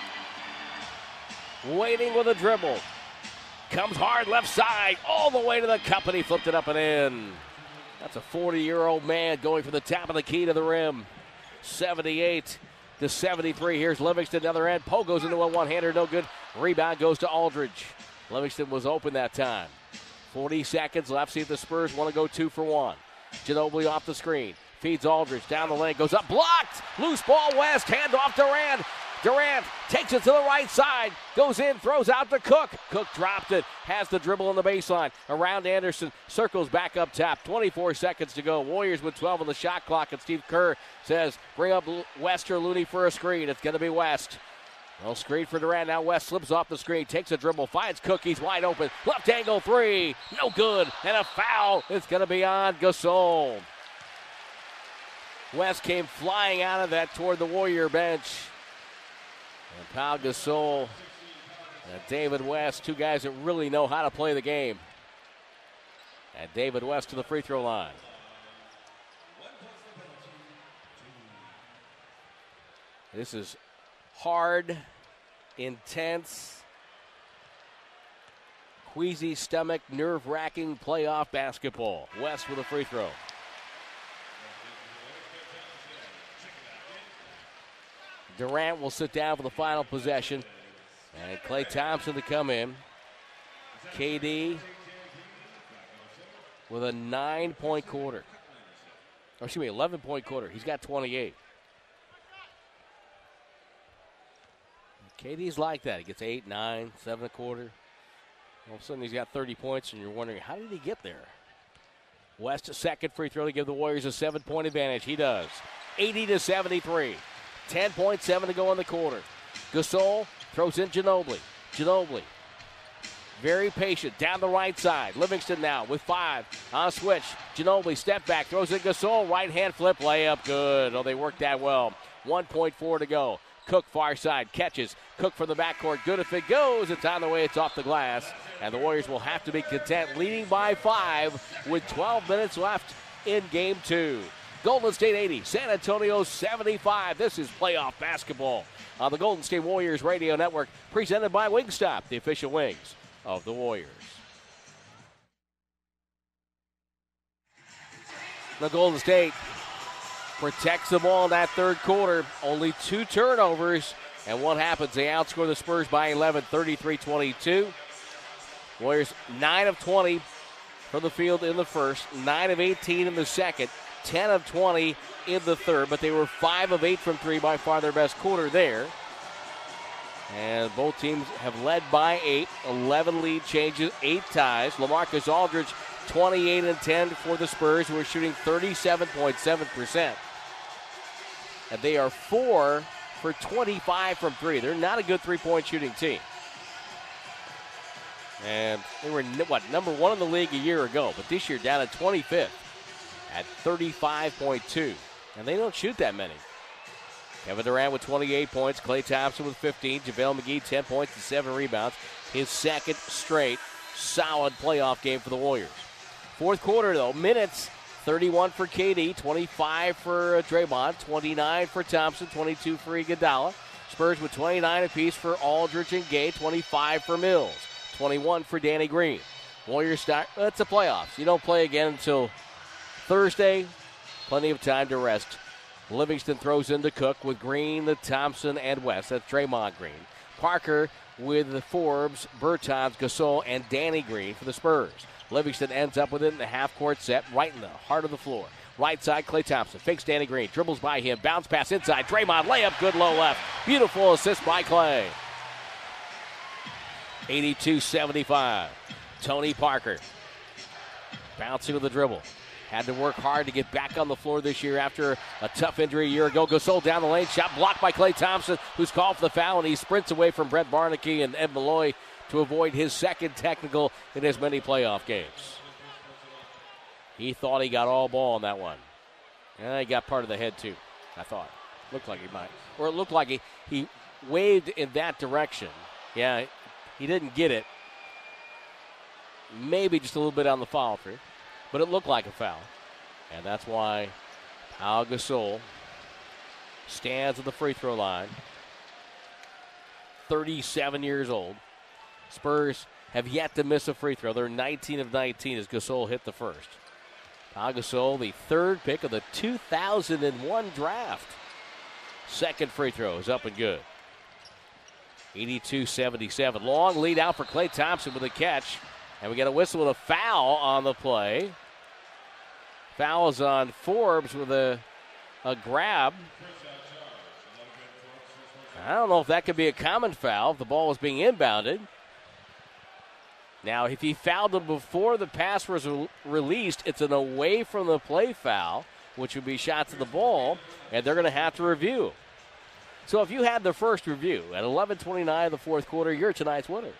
waiting with a dribble. Comes hard left side all the way to the cup and he flipped it up and in. That's a 40 year old man going for the top of the key to the rim. 78 to 73. Here's Livingston, other end. Poe goes into a one hander, no good. Rebound goes to Aldridge. Livingston was open that time. 40 seconds left. See if the Spurs want to go two for one. Ginobili off the screen. Feeds Aldridge down the lane. Goes up. Blocked. Loose ball west. Hand off Durant. Durant takes it to the right side, goes in, throws out to Cook. Cook dropped it, has the dribble on the baseline. Around Anderson, circles back up top. 24 seconds to go. Warriors with 12 on the shot clock, and Steve Kerr says, bring up West or Looney for a screen. It's going to be West. Well, screen for Durant. Now West slips off the screen, takes a dribble, finds Cook. He's wide open. Left angle three. No good. And a foul. It's going to be on Gasol. West came flying out of that toward the Warrior bench. Pau Gasol and David West, two guys that really know how to play the game. And David West to the free throw line. This is hard, intense, queasy stomach, nerve wracking playoff basketball. West with a free throw. Durant will sit down for the final possession. And Klay Thompson to come in. KD with a nine point quarter. Or excuse me, 11 point quarter. He's got 28. KD's like that. He gets eight, nine, seven a quarter. All of a sudden, he's got 30 points, and you're wondering, how did he get there? West, second free throw to give the Warriors a seven point advantage. He does. 80 to 73. 10.7 to go in the quarter. Gasol throws in Ginobili. Ginobili, very patient, down the right side. Livingston now with five on switch. Ginobili step back, throws in Gasol, right hand flip, layup, good. Oh, they worked that well. 1.4 to go. Cook far side catches. Cook from the backcourt, good if it goes. It's on the way, it's off the glass. And the Warriors will have to be content, leading by five with 12 minutes left in game two. Golden State 80, San Antonio 75. This is playoff basketball on the Golden State Warriors Radio Network, presented by Wingstop, the official wings of the Warriors. The Golden State protects the ball in that third quarter. Only two turnovers. And what happens? They outscore the Spurs by 11, 33 22. Warriors 9 of 20 from the field in the first, 9 of 18 in the second. 10 of 20 in the third, but they were 5 of 8 from 3, by far their best quarter there. And both teams have led by 8, 11 lead changes, 8 ties. LaMarcus Aldridge, 28 and 10 for the Spurs, who are shooting 37.7%. And they are 4 for 25 from 3. They're not a good three point shooting team. And they were, what, number one in the league a year ago, but this year down at 25th at 35.2. And they don't shoot that many. Kevin Durant with 28 points, Klay Thompson with 15, JaVale McGee 10 points and 7 rebounds. His second straight solid playoff game for the Warriors. Fourth quarter, though, minutes 31 for KD, 25 for uh, Draymond, 29 for Thompson, 22 for Iguodala. Spurs with 29 apiece for Aldridge and Gay, 25 for Mills, 21 for Danny Green. Warriors start. It's the playoffs. You don't play again until Thursday, plenty of time to rest. Livingston throws into Cook with Green, the Thompson, and West. That's Draymond Green. Parker with Forbes, Bertans, Gasol, and Danny Green for the Spurs. Livingston ends up with it in the half court set right in the heart of the floor. Right side, Klay Thompson. Fakes Danny Green. Dribbles by him. Bounce pass inside. Draymond layup. Good low left. Beautiful assist by Klay. 82 75. Tony Parker. Bouncing with the dribble. Had to work hard to get back on the floor this year after a tough injury a year ago. Gasol down the lane. Shot blocked by Klay Thompson, who's called for the foul, and he sprints away from Brent Barnaky and Ed Malloy to avoid his second technical in as many playoff games. He thought he got all ball on that one. And he got part of the head, too, I thought. Looked like he might. Or it looked like he, he waved in that direction. Yeah, he didn't get it. Maybe just a little bit on the follow through but it looked like a foul. And that's why Pau Gasol stands at the free throw line. 37 years old. Spurs have yet to miss a free throw. They're 19 of 19 as Gasol hit the first. Pau Gasol, the third pick of the 2001 draft. Second free throw is up and good. 82 77. Long lead out for Klay Thompson with a catch. And we get a whistle with a foul on the play. Fouls on Forbes with a, a grab. I don't know if that could be a common foul if the ball was being inbounded. Now, if he fouled him before the pass was re- released, it's an away from the play foul, which would be shots at the ball, and they're going to have to review. So if you had the first review at 11:29 of the fourth quarter, you're tonight's winner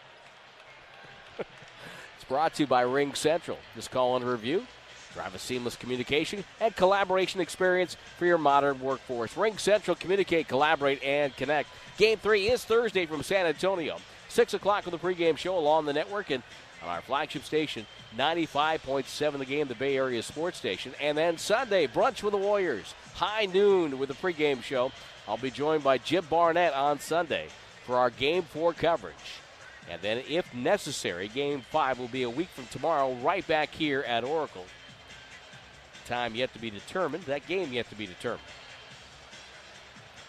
brought to you by RingCentral. Just call and review. Drive a seamless communication and collaboration experience for your modern workforce. RingCentral, communicate, collaborate, and connect. Game three is Thursday from San Antonio. 6 o'clock with the pregame show along the network and on our flagship station, 95.7 the game, the Bay Area sports station. And then Sunday, brunch with the Warriors. High noon with the pregame show. I'll be joined by Jim Barnett on Sunday for our game four coverage. And then, if necessary, game five will be a week from tomorrow, right back here at Oracle. Time yet to be determined. That game yet to be determined.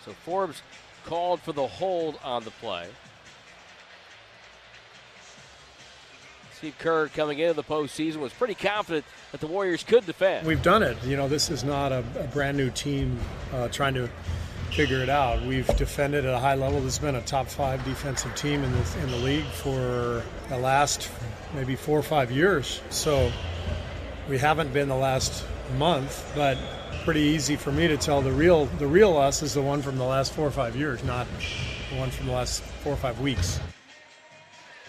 So Forbes called for the hold on the play. Steve Kerr coming into the postseason was pretty confident that the Warriors could defend. We've done it. You know, this is not a, a brand new team uh, trying to figure it out. We've defended at a high level. This has been a top five defensive team in the in the league for the last maybe four or five years. So we haven't been the last month, but pretty easy for me to tell the real the real us is the one from the last four or five years, not the one from the last four or five weeks.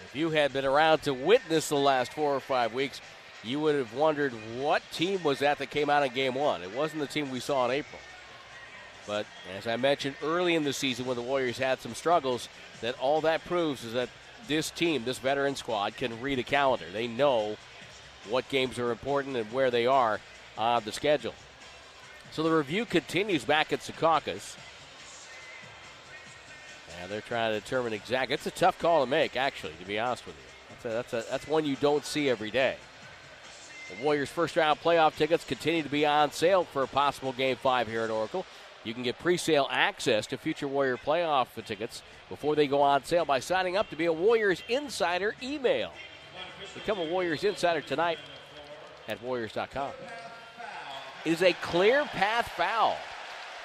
If you had been around to witness the last four or five weeks, you would have wondered what team was that that came out in game one. It wasn't the team we saw in April. But as I mentioned early in the season when the Warriors had some struggles, that all that proves is that this team, this veteran squad, can read a calendar. They know what games are important and where they are on the schedule. So the review continues back at Secaucus. And they're trying to determine exactly. It's a tough call to make, actually, to be honest with you. That's, a, that's, a, that's one you don't see every day. The Warriors' first round playoff tickets continue to be on sale for a possible game five here at Oracle. You can get pre-sale access to future Warrior playoff tickets before they go on sale by signing up to be a Warriors Insider email. Become a Warriors Insider tonight at Warriors.com. It is a clear path foul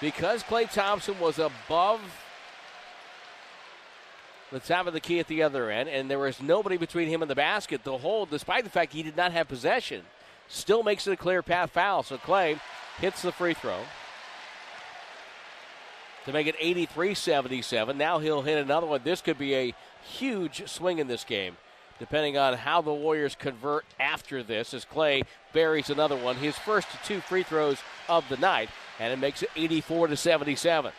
because Klay Thompson was above the top of the key at the other end, and there was nobody between him and the basket. The hold, despite the fact he did not have possession, still makes it a clear path foul. So Klay hits the free throw to make it 83 77. Now he'll hit another one. This could be a huge swing in this game, depending on how the Warriors convert after this, as Klay buries another one. His first two free throws of the night, and it makes it 84 to 77.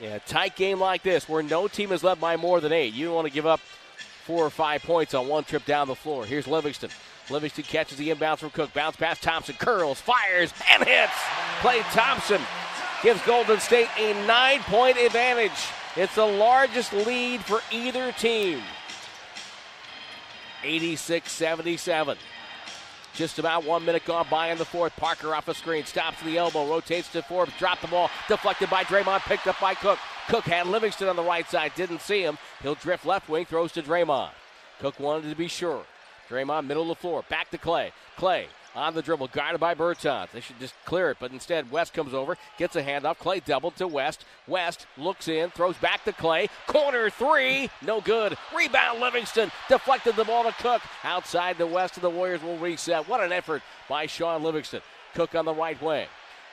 Yeah, tight game like this, where no team is led by more than eight. You don't want to give up four or five points on one trip down the floor. Here's Livingston. Livingston catches the inbounds from Cook. Bounce past Thompson. Curls, fires, and hits. Klay Thompson gives Golden State a nine point advantage. It's the largest lead for either team. 86 77. Just about one minute gone by in the fourth. Parker off a screen, stops the elbow, rotates to Forbes, dropped the ball, deflected by Draymond, picked up by Cook. Cook had Livingston on the right side, didn't see him. He'll drift left wing, throws to Draymond. Cook wanted to be sure. Draymond, middle of the floor. Back to Klay. Klay on the dribble, guarded by Bertans. They should just clear it, but instead West comes over, gets a handoff. Klay doubled to West. West looks in, throws back to Klay. Corner three, no good. Rebound Livingston deflected the ball to Cook outside the West, and the Warriors will reset. What an effort by Shaun Livingston. Cook on the right wing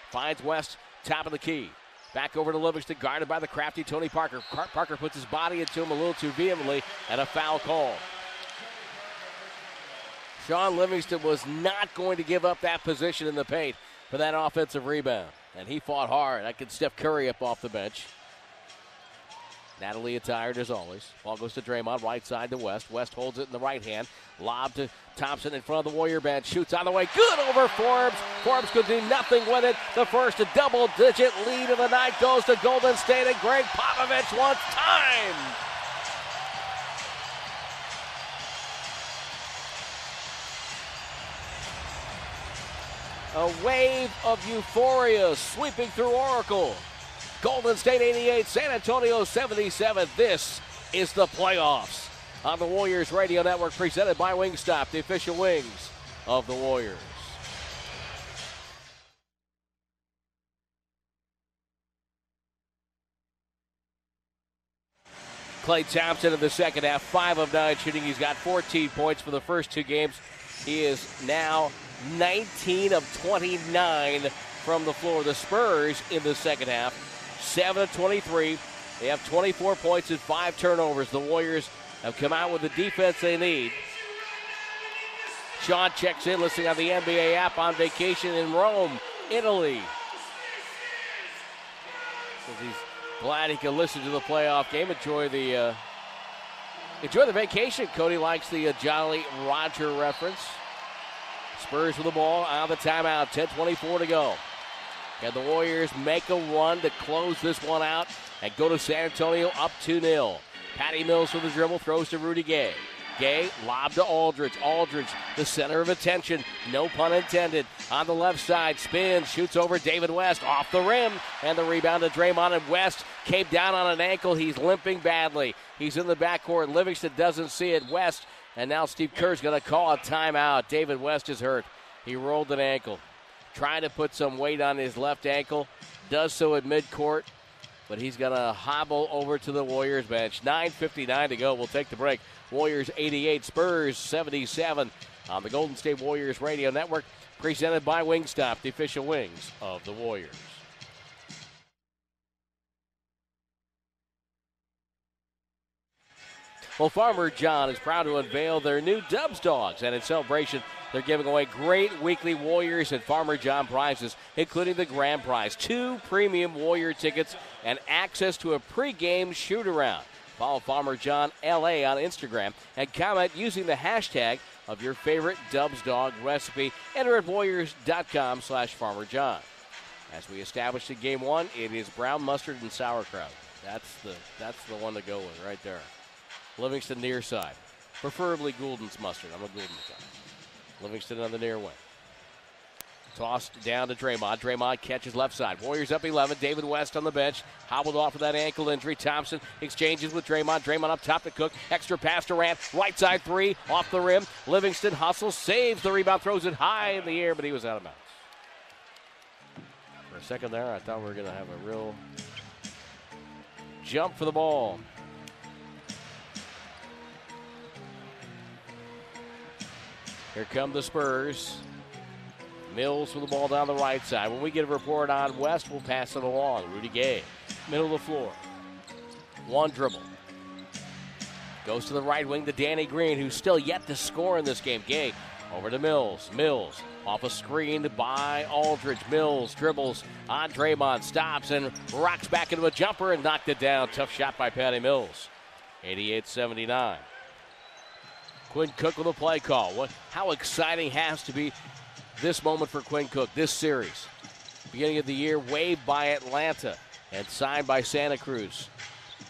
finds West top of the key. Back over to Livingston, guarded by the crafty Tony Parker. Parker puts his body into him a little too vehemently, and a foul call. Shaun Livingston was not going to give up that position in the paint for that offensive rebound. And he fought hard. I could Steph Curry up off the bench. Natalie attired as always. Ball goes to Draymond, right side to West. West holds it in the right hand. Lob to Thompson in front of the Warrior bench. Shoots on the way. Good over Forbes. Forbes could do nothing with it. The first double digit lead of the night goes to Golden State, and Gregg Popovich wants time. A wave of euphoria sweeping through Oracle. Golden State 88, San Antonio 77. This is the playoffs on the Warriors Radio Network, presented by Wingstop, the official wings of the Warriors. Klay Thompson in the second half, 5 of 9 shooting. He's got 14 points for the first two games. He is now 19 of 29 from the floor. The Spurs in the second half, 7 of 23. They have 24 points and 5 turnovers. The Warriors have come out with the defense they need. Sean checks in, listening on the NBA app on vacation in Rome, Italy. Says he's glad he can listen to the playoff game, enjoy the uh, enjoy the vacation. Cody likes the uh, Jolly Roger reference. Spurs with the ball out of the timeout. 10:24 to go. Can the Warriors make a run to close this one out and go to San Antonio up 2 0? Patty Mills with the dribble throws to Rudy Gay. Gay lob to Aldridge. Aldridge, the center of attention, no pun intended. On the left side, spins, shoots over David West off the rim, and the rebound to Draymond and West came down on an ankle. He's limping badly. He's in the backcourt. Livingston doesn't see it. West and now Steve Kerr's going to call a timeout. David West is hurt. He rolled an ankle. Trying to put some weight on his left ankle. Does so at midcourt. But he's going to hobble over to the Warriors bench. 9.59 to go. We'll take the break. Warriors 88, Spurs 77 on the Golden State Warriors Radio Network. Presented by Wingstop, the official wings of the Warriors. Well, Farmer John is proud to unveil their new Dubs dogs, and in celebration, they're giving away great weekly Warriors and Farmer John prizes, including the grand prize two premium Warrior tickets and access to a pregame shoot around. Follow Farmer John LA on Instagram and comment using the hashtag of your favorite Dubs dog recipe. Enter at warriors.com slash Farmer John. As we established in game one, it is brown mustard and sauerkraut. That's the that's the one to go with right there. Livingston near side. Preferably Gulden's mustard. I'm a Gulden's guy. Livingston on the near wing. Tossed down to Draymond. Draymond catches left side. Warriors up 11. David West on the bench. Hobbled off of that ankle injury. Thompson exchanges with Draymond. Draymond up top to Cook. Extra pass to Rand. Right side three. Off the rim. Livingston hustles. Saves the rebound. Throws it high in the air, but he was out of bounds. For a second there, I thought we were going to have a real jump for the ball. Here come the Spurs. Mills with the ball down the right side. When we get a report on West, we'll pass it along. Rudy Gay, middle of the floor. One dribble. Goes to the right wing to Danny Green, who's still yet to score in this game. Gay over to Mills. Mills off a screen by Aldridge. Mills dribbles on Draymond, stops and rocks back into a jumper and knocked it down. Tough shot by Patty Mills. 88 79. Quinn Cook with a play call. What? How exciting has to be this moment for Quinn Cook, this series. Beginning of the year, waived by Atlanta and signed by Santa Cruz.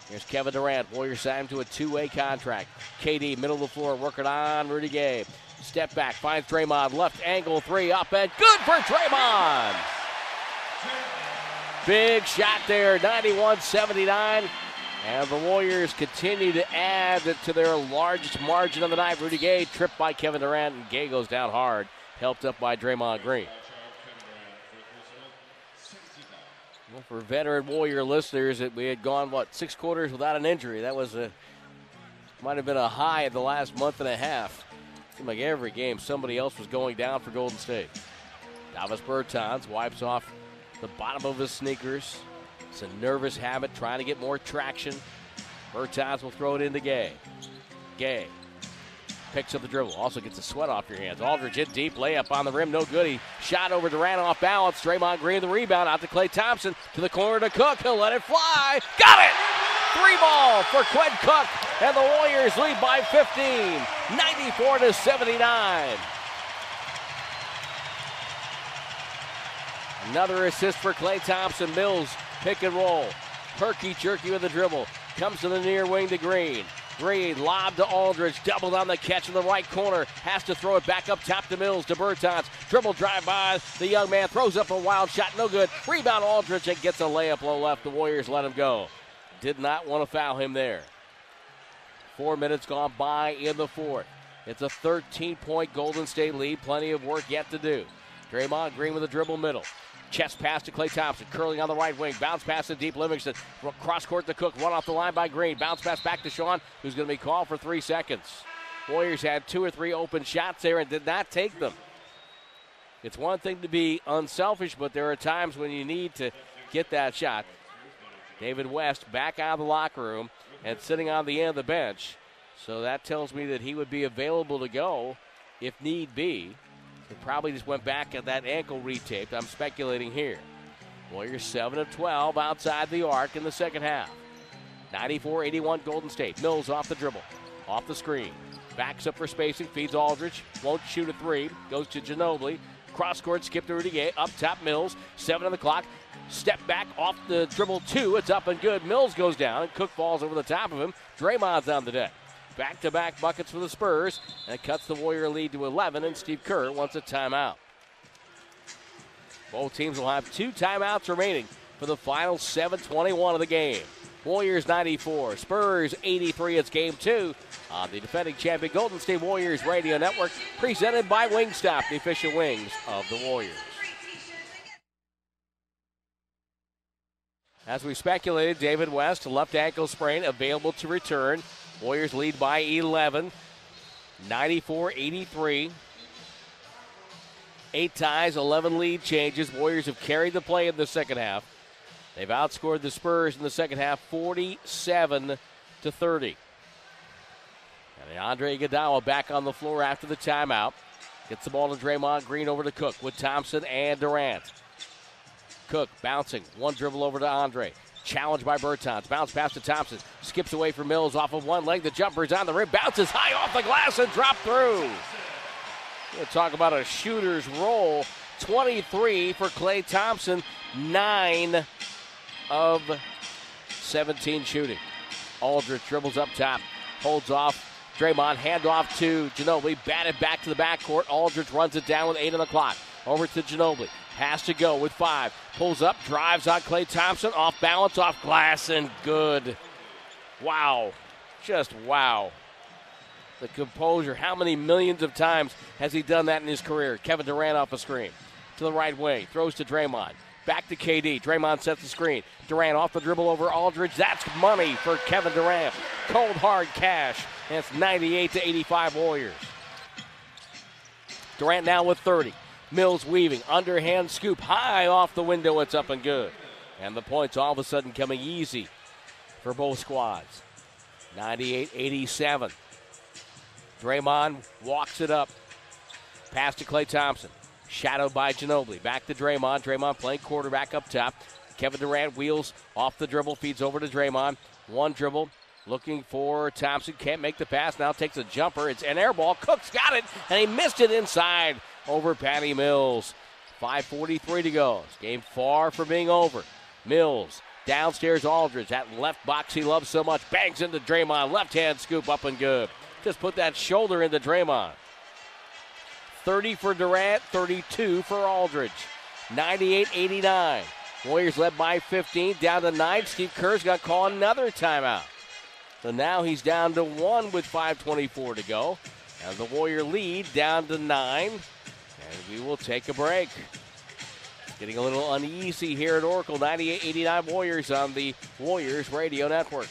Here's Kevin Durant. Warriors signed him to a two-way contract. KD, middle of the floor, working on Rudy Gay. Step back, finds Draymond. Left angle three up and good for Draymond. Big shot there, 91 79. And the Warriors continue to add to their largest margin of the night. Rudy Gay tripped by Kevin Durant, and Gay goes down hard. helped up by Draymond Green. Well, for veteran Warrior listeners, that we had gone what six quarters without an injury. That was a might have been a high in the last month and a half. Seemed like every game somebody else was going down for Golden State. Davis Bertans wipes off the bottom of his sneakers. It's a nervous habit, trying to get more traction. Bertans will throw it into Gay. Gay picks up the dribble. Also gets the sweat off your hands. Aldridge hit deep, layup on the rim, no good. He shot over Durant off balance. Draymond Green the rebound out to Klay Thompson to the corner to Cook. He'll let it fly. Got it! Three ball for Quinn Cook, and the Warriors lead by 15, 94 to 79. Another assist for Klay Thompson. Mills pick and roll. Perky jerky with the dribble. Comes to the near wing to Green. Green lob to Aldridge, doubled on the catch in the right corner. Has to throw it back up top to Mills to Bertans. Dribble drive by. The young man throws up a wild shot, no good. Rebound Aldridge and gets a layup low left. The Warriors let him go. Did not want to foul him there. Four minutes gone by in the fourth. It's a 13 point Golden State lead. Plenty of work yet to do. Draymond Green with a dribble middle. Chest pass to Klay Thompson, curling on the right wing. Bounce pass to deep Livingston. Cross court to Cook. Run off the line by Green. Bounce pass back to Shaun, who's going to be called for three seconds. Warriors had two or three open shots there and did not take them. It's one thing to be unselfish, but there are times when you need to get that shot. David West back out of the locker room and sitting on the end of the bench. So that tells me that he would be available to go if need be. He probably just went back at that ankle retaped. I'm speculating here. Warriors 7 of 12 outside the arc in the second half. 94 81 Golden State. Mills off the dribble, off the screen. Backs up for spacing, feeds Aldridge. Won't shoot a three. Goes to Ginobili. Cross court, skip to Rudy Gay. Up top, Mills. Seven on the clock. Step back off the dribble two. It's up and good. Mills goes down, and Cook falls over the top of him. Draymond's on the deck. Back to back buckets for the Spurs, and it cuts the Warrior lead to 11, and Steve Kerr wants a timeout. Both teams will have two timeouts remaining for the final 7:21 of the game. Warriors 94, Spurs 83. It's game two on the defending champion Golden State Warriors Radio Network, presented by Wingstop, the official wings of the Warriors. As we speculated, David West, left ankle sprain, available to return. Warriors lead by 11, 94 83. Eight ties, 11 lead changes. Warriors have carried the play in the second half. They've outscored the Spurs in the second half 47 to 30. And Andre Iguodala back on the floor after the timeout. Gets the ball to Draymond Green over to Cook with Thompson and Durant. Cook bouncing. One dribble over to Andre. Challenged by Bertans. Bounce pass to Thompson. Skips away from Mills off of one leg. The jumper's on the rim. Bounces high off the glass and drop through. We'll talk about a shooter's roll. 23 for Klay Thompson. 9 of 17 shooting. Aldridge dribbles up top. Holds off. Draymond handoff to Ginobili. Batted back to the backcourt. Aldridge runs it down with 8 on the clock. Over to Ginobili. Has to go with five. Pulls up, drives on Klay Thompson, off balance, off glass, and good. Wow. Just wow. The composure. How many millions of times has he done that in his career? Kevin Durant off a screen. To the right wing. Throws to Draymond. Back to KD. Draymond sets the screen. Durant off the dribble over Aldridge. That's money for Kevin Durant. Cold hard cash. It's 98 to 85 Warriors. Durant now with 30. Mills weaving, underhand scoop high off the window. It's up and good. And the points all of a sudden coming easy for both squads. 98 87. Draymond walks it up. Pass to Klay Thompson. Shadowed by Ginobili. Back to Draymond. Draymond playing quarterback up top. Kevin Durant wheels off the dribble, feeds over to Draymond. One dribble, looking for Thompson. Can't make the pass. Now takes a jumper. It's an air ball. Cook's got it, and he missed it inside over Patty Mills. 5.43 to go. Game far from being over. Mills downstairs Aldridge. That left box he loves so much. Bangs into Draymond. Left hand scoop up and good. Just put that shoulder into Draymond. 30 for Durant, 32 for Aldridge. 98 89. Warriors led by 15, down to 9. Steve Kerr's to call another timeout. So now he's down to 1 with 5.24 to go. And the Warrior lead down to 9. And we will take a break. Getting a little uneasy here at Oracle 98 89 Warriors on the Warriors Radio Network.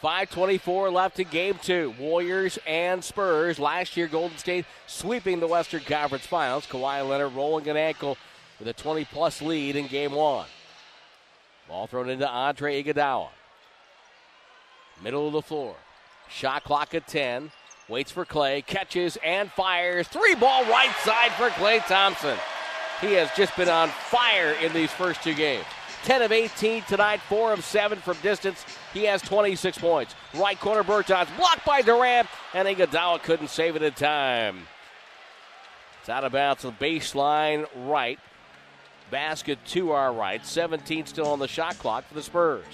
524 left in game two. Warriors and Spurs. Last year, Golden State sweeping the Western Conference Finals. Kawhi Leonard rolling an ankle with a 20 plus lead in game one. Ball thrown into Andre Iguodala. Middle of the floor. Shot clock at 10. Waits for Klay, Catches and fires. Three ball right side for Klay Thompson. He has just been on fire in these first two games. 10 of 18 tonight, 4 of 7 from distance. He has 26 points. Right corner Bertans blocked by Durant, and Iguodala couldn't save it in time. It's out of bounds the baseline right. Basket to our right. 17 still on the shot clock for the Spurs.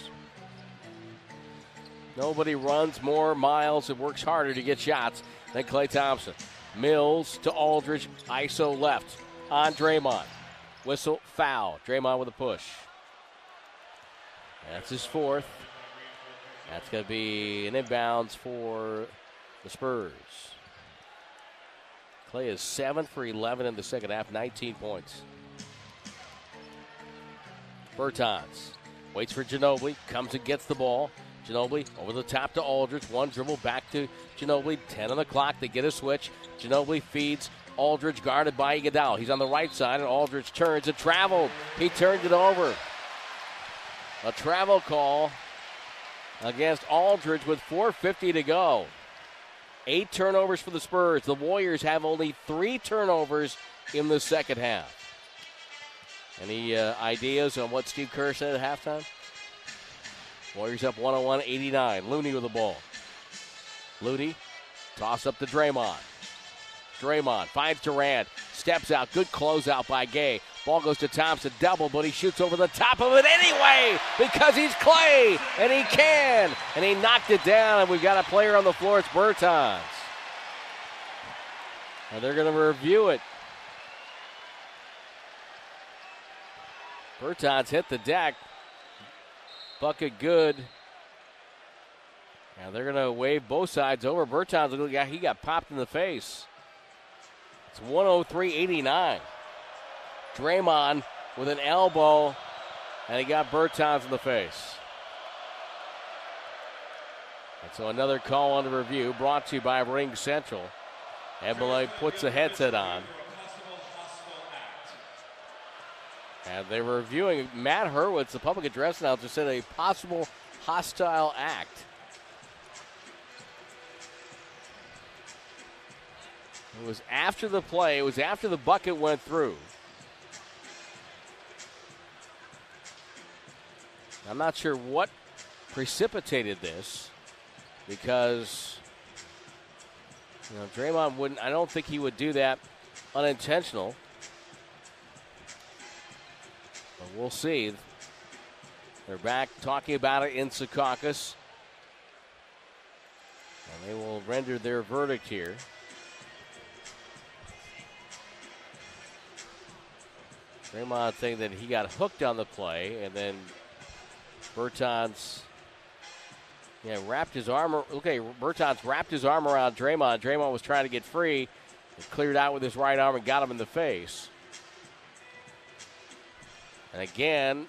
Nobody runs more miles and works harder to get shots than Klay Thompson. Mills to Aldridge, ISO left on Draymond. Whistle foul. Draymond with a push. That's his fourth. That's going to be an inbounds for the Spurs. Klay is 7 for 11 in the second half, 19 points. Bertans waits for Ginobili, comes and gets the ball. Ginobili over the top to Aldridge. One dribble back to Ginobili. 10 on the clock. They get a switch. Ginobili feeds Aldridge, guarded by Iguodala. He's on the right side, and Aldridge turns and traveled. He turned it over. A travel call against Aldridge with 4.50 to go. Eight turnovers for the Spurs. The Warriors have only three turnovers in the second half. Any uh, ideas on what Steve Kerr said at halftime? Warriors up 101 89. Looney with the ball. Looney, toss up to Draymond. Draymond finds Durant, steps out. Good closeout by Gay. Ball goes to Thompson, double, but he shoots over the top of it anyway because he's Klay and he can. And he knocked it down, and we've got a player on the floor. It's Bertans. And they're going to review it. Bertans hit the deck. Bucket good. Now they're going to wave both sides over. Bertans, he got popped in the face. It's 103 89. Draymond with an elbow, and he got Bertans in the face. And so another call under review brought to you by RingCentral. Emily puts a headset on. And they were reviewing Matt Hurwitz, the public address announcer, said a possible hostile act. It was after the play, it was after the bucket went through. I'm not sure what precipitated this because you know Draymond wouldn't. I don't think he would do that unintentional. We'll see. They're back talking about it in Secaucus. And they will render their verdict here. Draymond saying that he got hooked on the play, and then Bertans yeah, wrapped his arm. Okay, Bertans wrapped his arm around Draymond. Draymond was trying to get free. cleared out with his right arm and got him in the face. And again,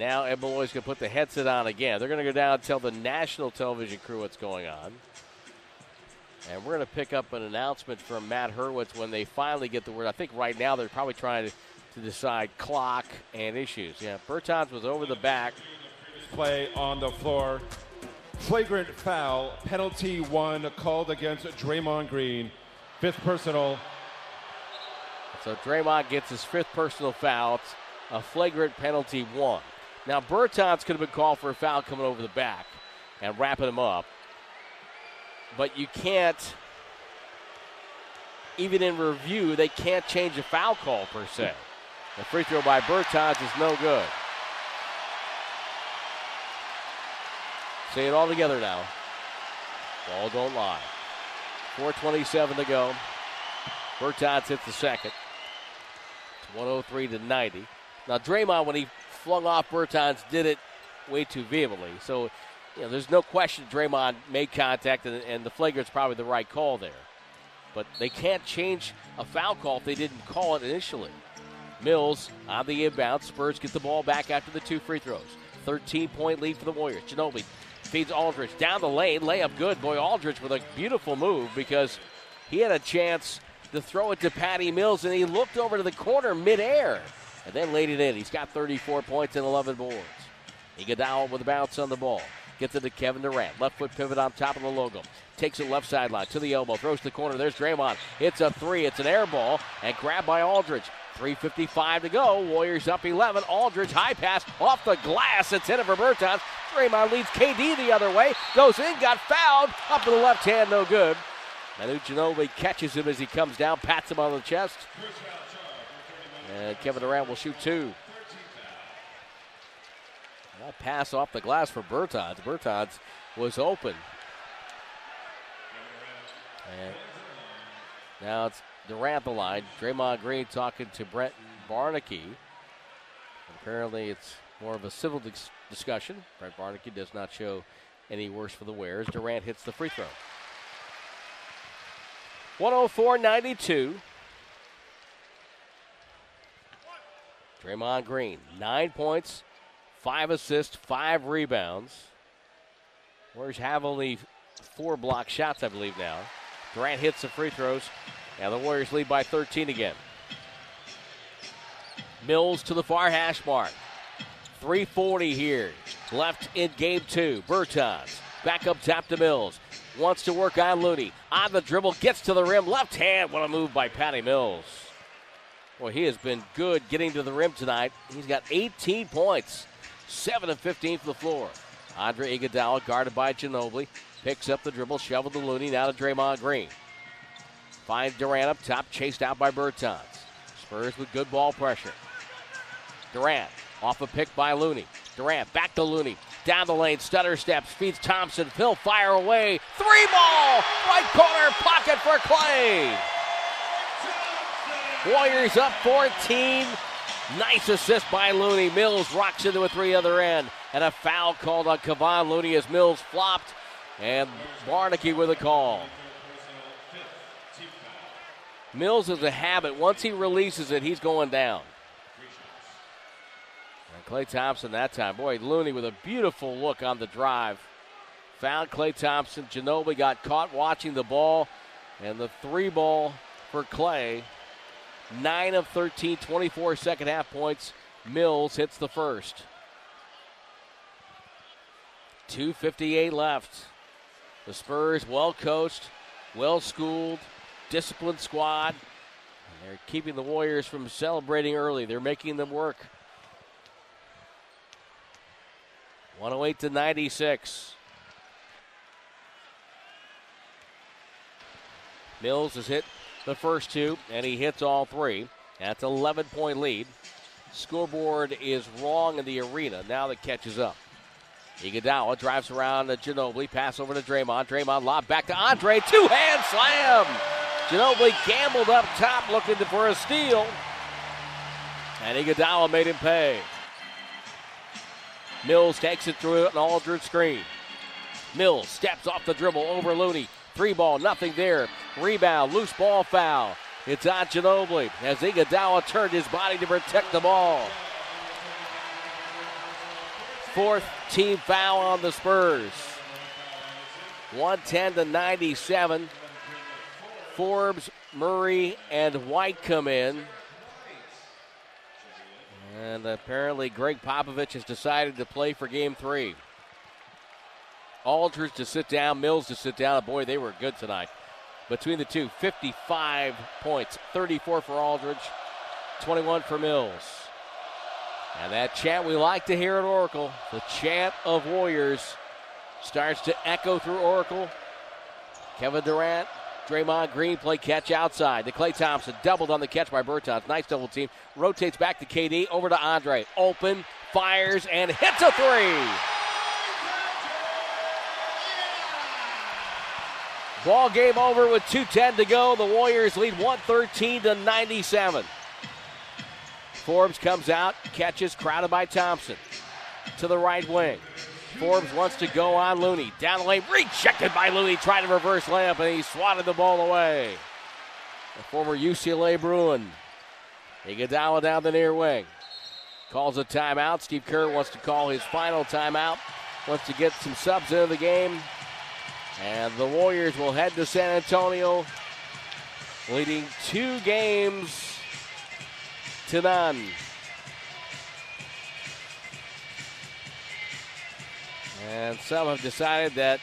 now Ed Malloy's going to put the headset on again. They're going to go down and tell the national television crew what's going on. And we're going to pick up an announcement from Matt Hurwitz when they finally get the word. I think right now they're probably trying to, to decide clock and issues. Yeah, Bertans was over the back play on the floor. Flagrant foul, penalty one called against Draymond Green. Fifth personal. So Draymond gets his fifth personal foul. It's a flagrant penalty one. Now Bertans could have been called for a foul coming over the back and wrapping him up. But you can't, even in review, they can't change a foul call per se. The free throw by Bertans is no good. Say it all together now. Ball don't lie. 4.27 to go. Bertans hits the second. It's 103 to 90. Now, Draymond, when he flung off Bertans, did it way too vehemently. So you know, there's no question Draymond made contact, and, and the flagrant's probably the right call there. But they can't change a foul call if they didn't call it initially. Mills on the inbound. Spurs get the ball back after the two free throws. 13 point lead for the Warriors. Ginobili feeds Aldridge down the lane. Layup good. Boy, Aldridge with a beautiful move because he had a chance to throw it to Patty Mills and he looked over to the corner midair and then laid it in. He's got 34 points and 11 boards. Iguodala with a bounce on the ball. Gets it to Kevin Durant. Left foot pivot on top of the logo. Takes it left sideline to the elbow. Throws to the corner. There's Draymond. It's a three. It's an air ball and grabbed by Aldridge. 3.55 to go. Warriors up 11. Aldridge high pass off the glass. It's in for Bertans. Draymond leads KD the other way. Goes in, got fouled. Up to the left hand, no good. Manu Ginobili catches him as he comes down, pats him on the chest. And Kevin Durant will shoot two. That pass off the glass for Bertans. Bertans was open. And now it's Durant the line. Draymond Green talking to Brent Barnaky. Apparently, it's more of a civil dis- discussion. Brent Barnaky does not show any worse for the wearers. Durant hits the free throw. 104 92. Draymond Green, nine points, five assists, five rebounds. Warriors have only four block shots, I believe, now. Durant hits the free throws, and the Warriors lead by 13 again. Mills to the far hash mark. 340 here. Left in game two. Bertans back up top to Mills. Wants to work on Looney. On the dribble, gets to the rim. Left hand. What a move by Patty Mills. Boy, he has been good getting to the rim tonight. He's got 18 points, 7 of 15 from the floor. Andre Iguodala guarded by Ginobili. Picks up the dribble, shovel to Looney, now to Draymond Green. Finds Durant up top, chased out by Bertans. Spurs with good ball pressure. Durant off a pick by Looney. Durant back to Looney. Down the lane, stutter steps, feeds Thompson. Phil fire away. Three ball! Right corner, pocket for Klay. Warriors up 14. Nice assist by Looney. Mills rocks into a three other end. And a foul called on Kevon Looney as Mills flopped. And Barnaky with a call. Mills is a habit. Once he releases it, he's going down. And Klay Thompson that time. Boy, Looney with a beautiful look on the drive. Found Klay Thompson. Ginobili got caught watching the ball. And the three ball for Klay. 9 of 13, 24 second half points. Mills hits the first. 2.58 left. The Spurs, well coached, well schooled, disciplined squad. They're keeping the Warriors from celebrating early. They're making them work. 108 to 96. Mills has hit the first two, and he hits all three. That's 11 point lead. Scoreboard is wrong in the arena. Now that catches up. Iguodala drives around to Ginobili. Pass over to Draymond. Draymond lob back to Andre. Two hand slam. Ginobili gambled up top looking for a steal. And Iguodala made him pay. Mills takes it through an Aldridge screen. Mills steps off the dribble over Looney. Three ball, nothing there. Rebound, loose ball foul. It's on Ginobili as Iguodala turned his body to protect the ball. Fourth team foul on the Spurs. 110 to 97. Forbes, Murray, and White come in. And apparently, Gregg Popovich has decided to play for game three. Aldridge to sit down, Mills to sit down. Boy, they were good tonight. Between the two, 55 points, 34 for Aldridge, 21 for Mills. And that chant we like to hear at Oracle, the chant of Warriors, starts to echo through Oracle. Kevin Durant, Draymond Green play catch outside The Klay Thompson, doubled on the catch by Bertans. Nice double team. Rotates back to KD, over to Andre. Open, fires, and hits a three. Ball game over with 2.10 to go. The Warriors lead 113 to 97. Forbes comes out, catches, crowded by Thompson. To the right wing. Forbes wants to go on Looney. Down the lane, rejected by Looney, trying to reverse layup, and he swatted the ball away. The former UCLA Bruin. Iguodala down the near wing. Calls a timeout. Steve Kerr wants to call his final timeout. Wants to get some subs into the game. And the Warriors will head to San Antonio, leading two games to none. And some have decided that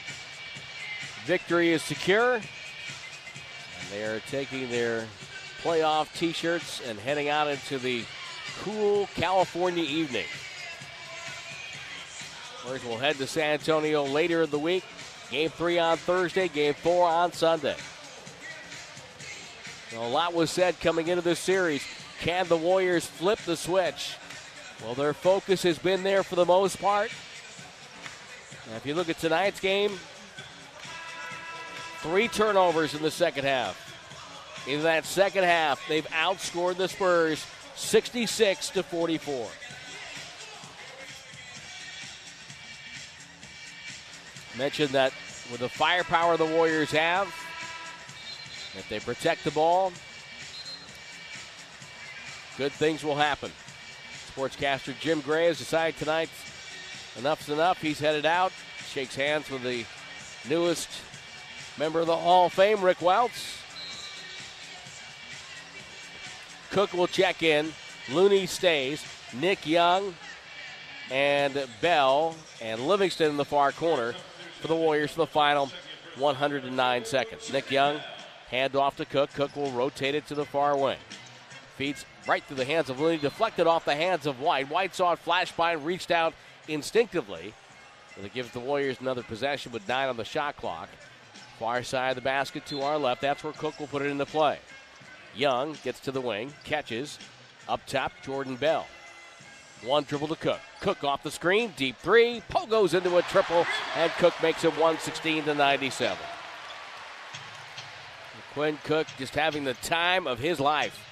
victory is secure. And they are taking their playoff t shirts and heading out into the cool California evening. Warriors will head to San Antonio later in the week. Game three on Thursday, game four on Sunday. a lot was said coming into this series. Can the Warriors flip the switch? Well, their focus has been there for the most part. Now, if you look at tonight's game, three turnovers in the second half. In that second half, they've outscored the Spurs 66 to 44. Mentioned that with the firepower the Warriors have, if they protect the ball, good things will happen. Sportscaster Jim Gray has decided tonight enough's enough. He's headed out, shakes hands with the newest member of the Hall of Fame, Rick Welts. Cook will check in. Looney stays. Nick Young and Bell and Livingston in the far corner for the Warriors for the final 109 seconds. Nick Young, hand off to Cook. Cook will rotate it to the far wing. Feeds right through the hands of Looney, deflected off the hands of White. White saw it flash by and reached out instinctively. And it gives the Warriors another possession with nine on the shot clock. Far side of the basket to our left. That's where Cook will put it into play. Young gets to the wing, catches. Up top, Jordan Bell. One dribble to Cook. Cook off the screen, deep three. Poe goes into a triple, and Cook makes it 116 to 97. Quinn Cook just having the time of his life.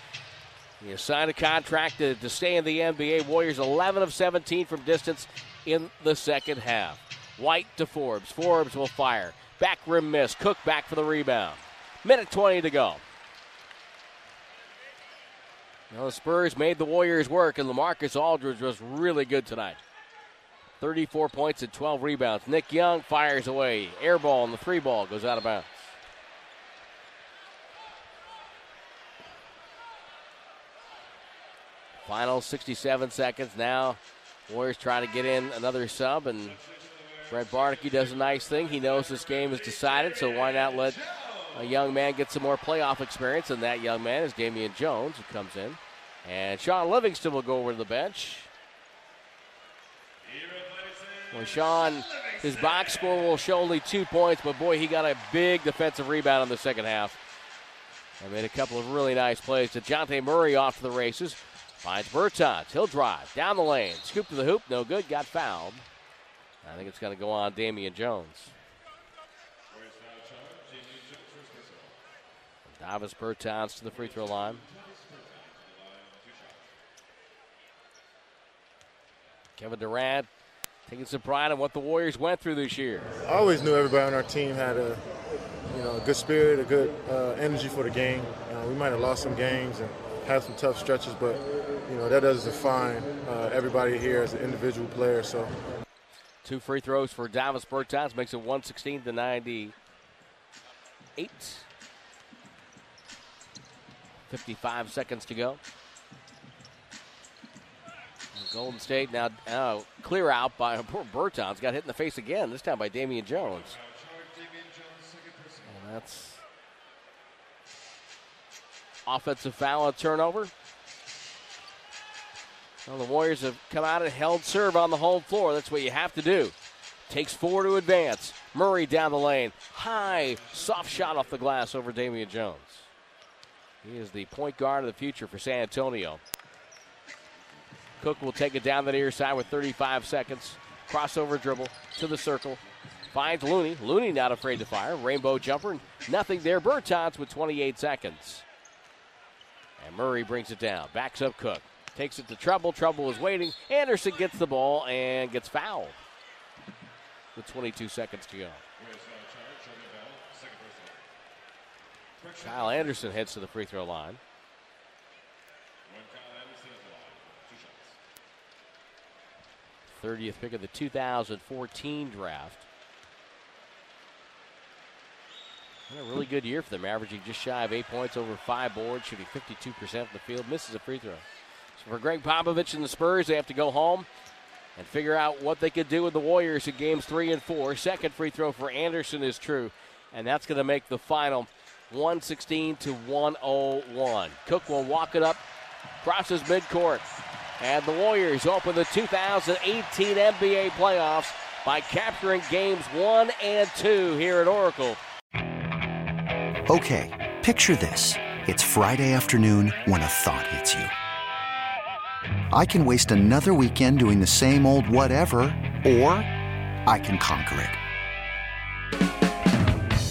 He has signed a contract to, to stay in the NBA. Warriors 11 of 17 from distance in the second half. White to Forbes. Forbes will fire. Back rim miss. Cook back for the rebound. Minute 20 to go. The Spurs made the Warriors work, and LaMarcus Aldridge was really good tonight. 34 points and 12 rebounds. Nick Young fires away. Air ball, and the three ball goes out of bounds. Final 67 seconds now. Warriors trying to get in another sub, and Brent Barnaky does a nice thing. He knows this game is decided, so why not let a young man gets some more playoff experience, and that young man is Damian Jones, who comes in. And Shaun Livingston will go over to the bench. Well, Shaun, his box score will show only two points, but boy, he got a big defensive rebound in the second half. And made a couple of really nice plays. to Dejounte Murray off to the races. Finds Bertans. He'll drive down the lane. Scoop to the hoop. No good. Got fouled. I think it's going to go on Damian Jones. Davis Bertans to the free throw line. Kevin Durant taking some pride in what the Warriors went through this year. I always knew everybody on our team had a, you know, a good spirit, a good uh, energy for the game. Uh, we might have lost some games and had some tough stretches, but you know that doesn't define uh, everybody here as an individual player. So, two free throws for Davis Bertans makes it 116 to 98. 55 seconds to go. Golden State now uh, clear out by poor Bertans. Got hit in the face again, this time by Damian Jones. And that's offensive foul turnover. Well, the Warriors have come out and held serve on the home floor. That's what you have to do. Takes four to advance. Murray down the lane. High, soft shot off the glass over Damian Jones. He is the point guard of the future for San Antonio. Cook will take it down the near side with 35 seconds. Crossover dribble to the circle. Finds Looney. Looney not afraid to fire. Rainbow jumper. Nothing there. Bertans with 28 seconds. And Murray brings it down. Backs up Cook. Takes it to Trouble. Trouble is waiting. Anderson gets the ball and gets fouled. with 22 seconds to go. Kyle Anderson heads to the free throw line. 30th pick of the 2014 draft. a really good year for them, averaging just shy of eight points over five boards, shooting 52% from the field, misses a free throw. So for Gregg Popovich and the Spurs, they have to go home and figure out what they could do with the Warriors in games three and four. Second free throw for Anderson is true, and that's going to make the final 116 to 101. Cook will walk it up, crosses midcourt, and the Warriors open the 2018 NBA playoffs by capturing games one and two here at Oracle. Okay, picture this. It's Friday afternoon when a thought hits you. I can waste another weekend doing the same old whatever, or I can conquer it.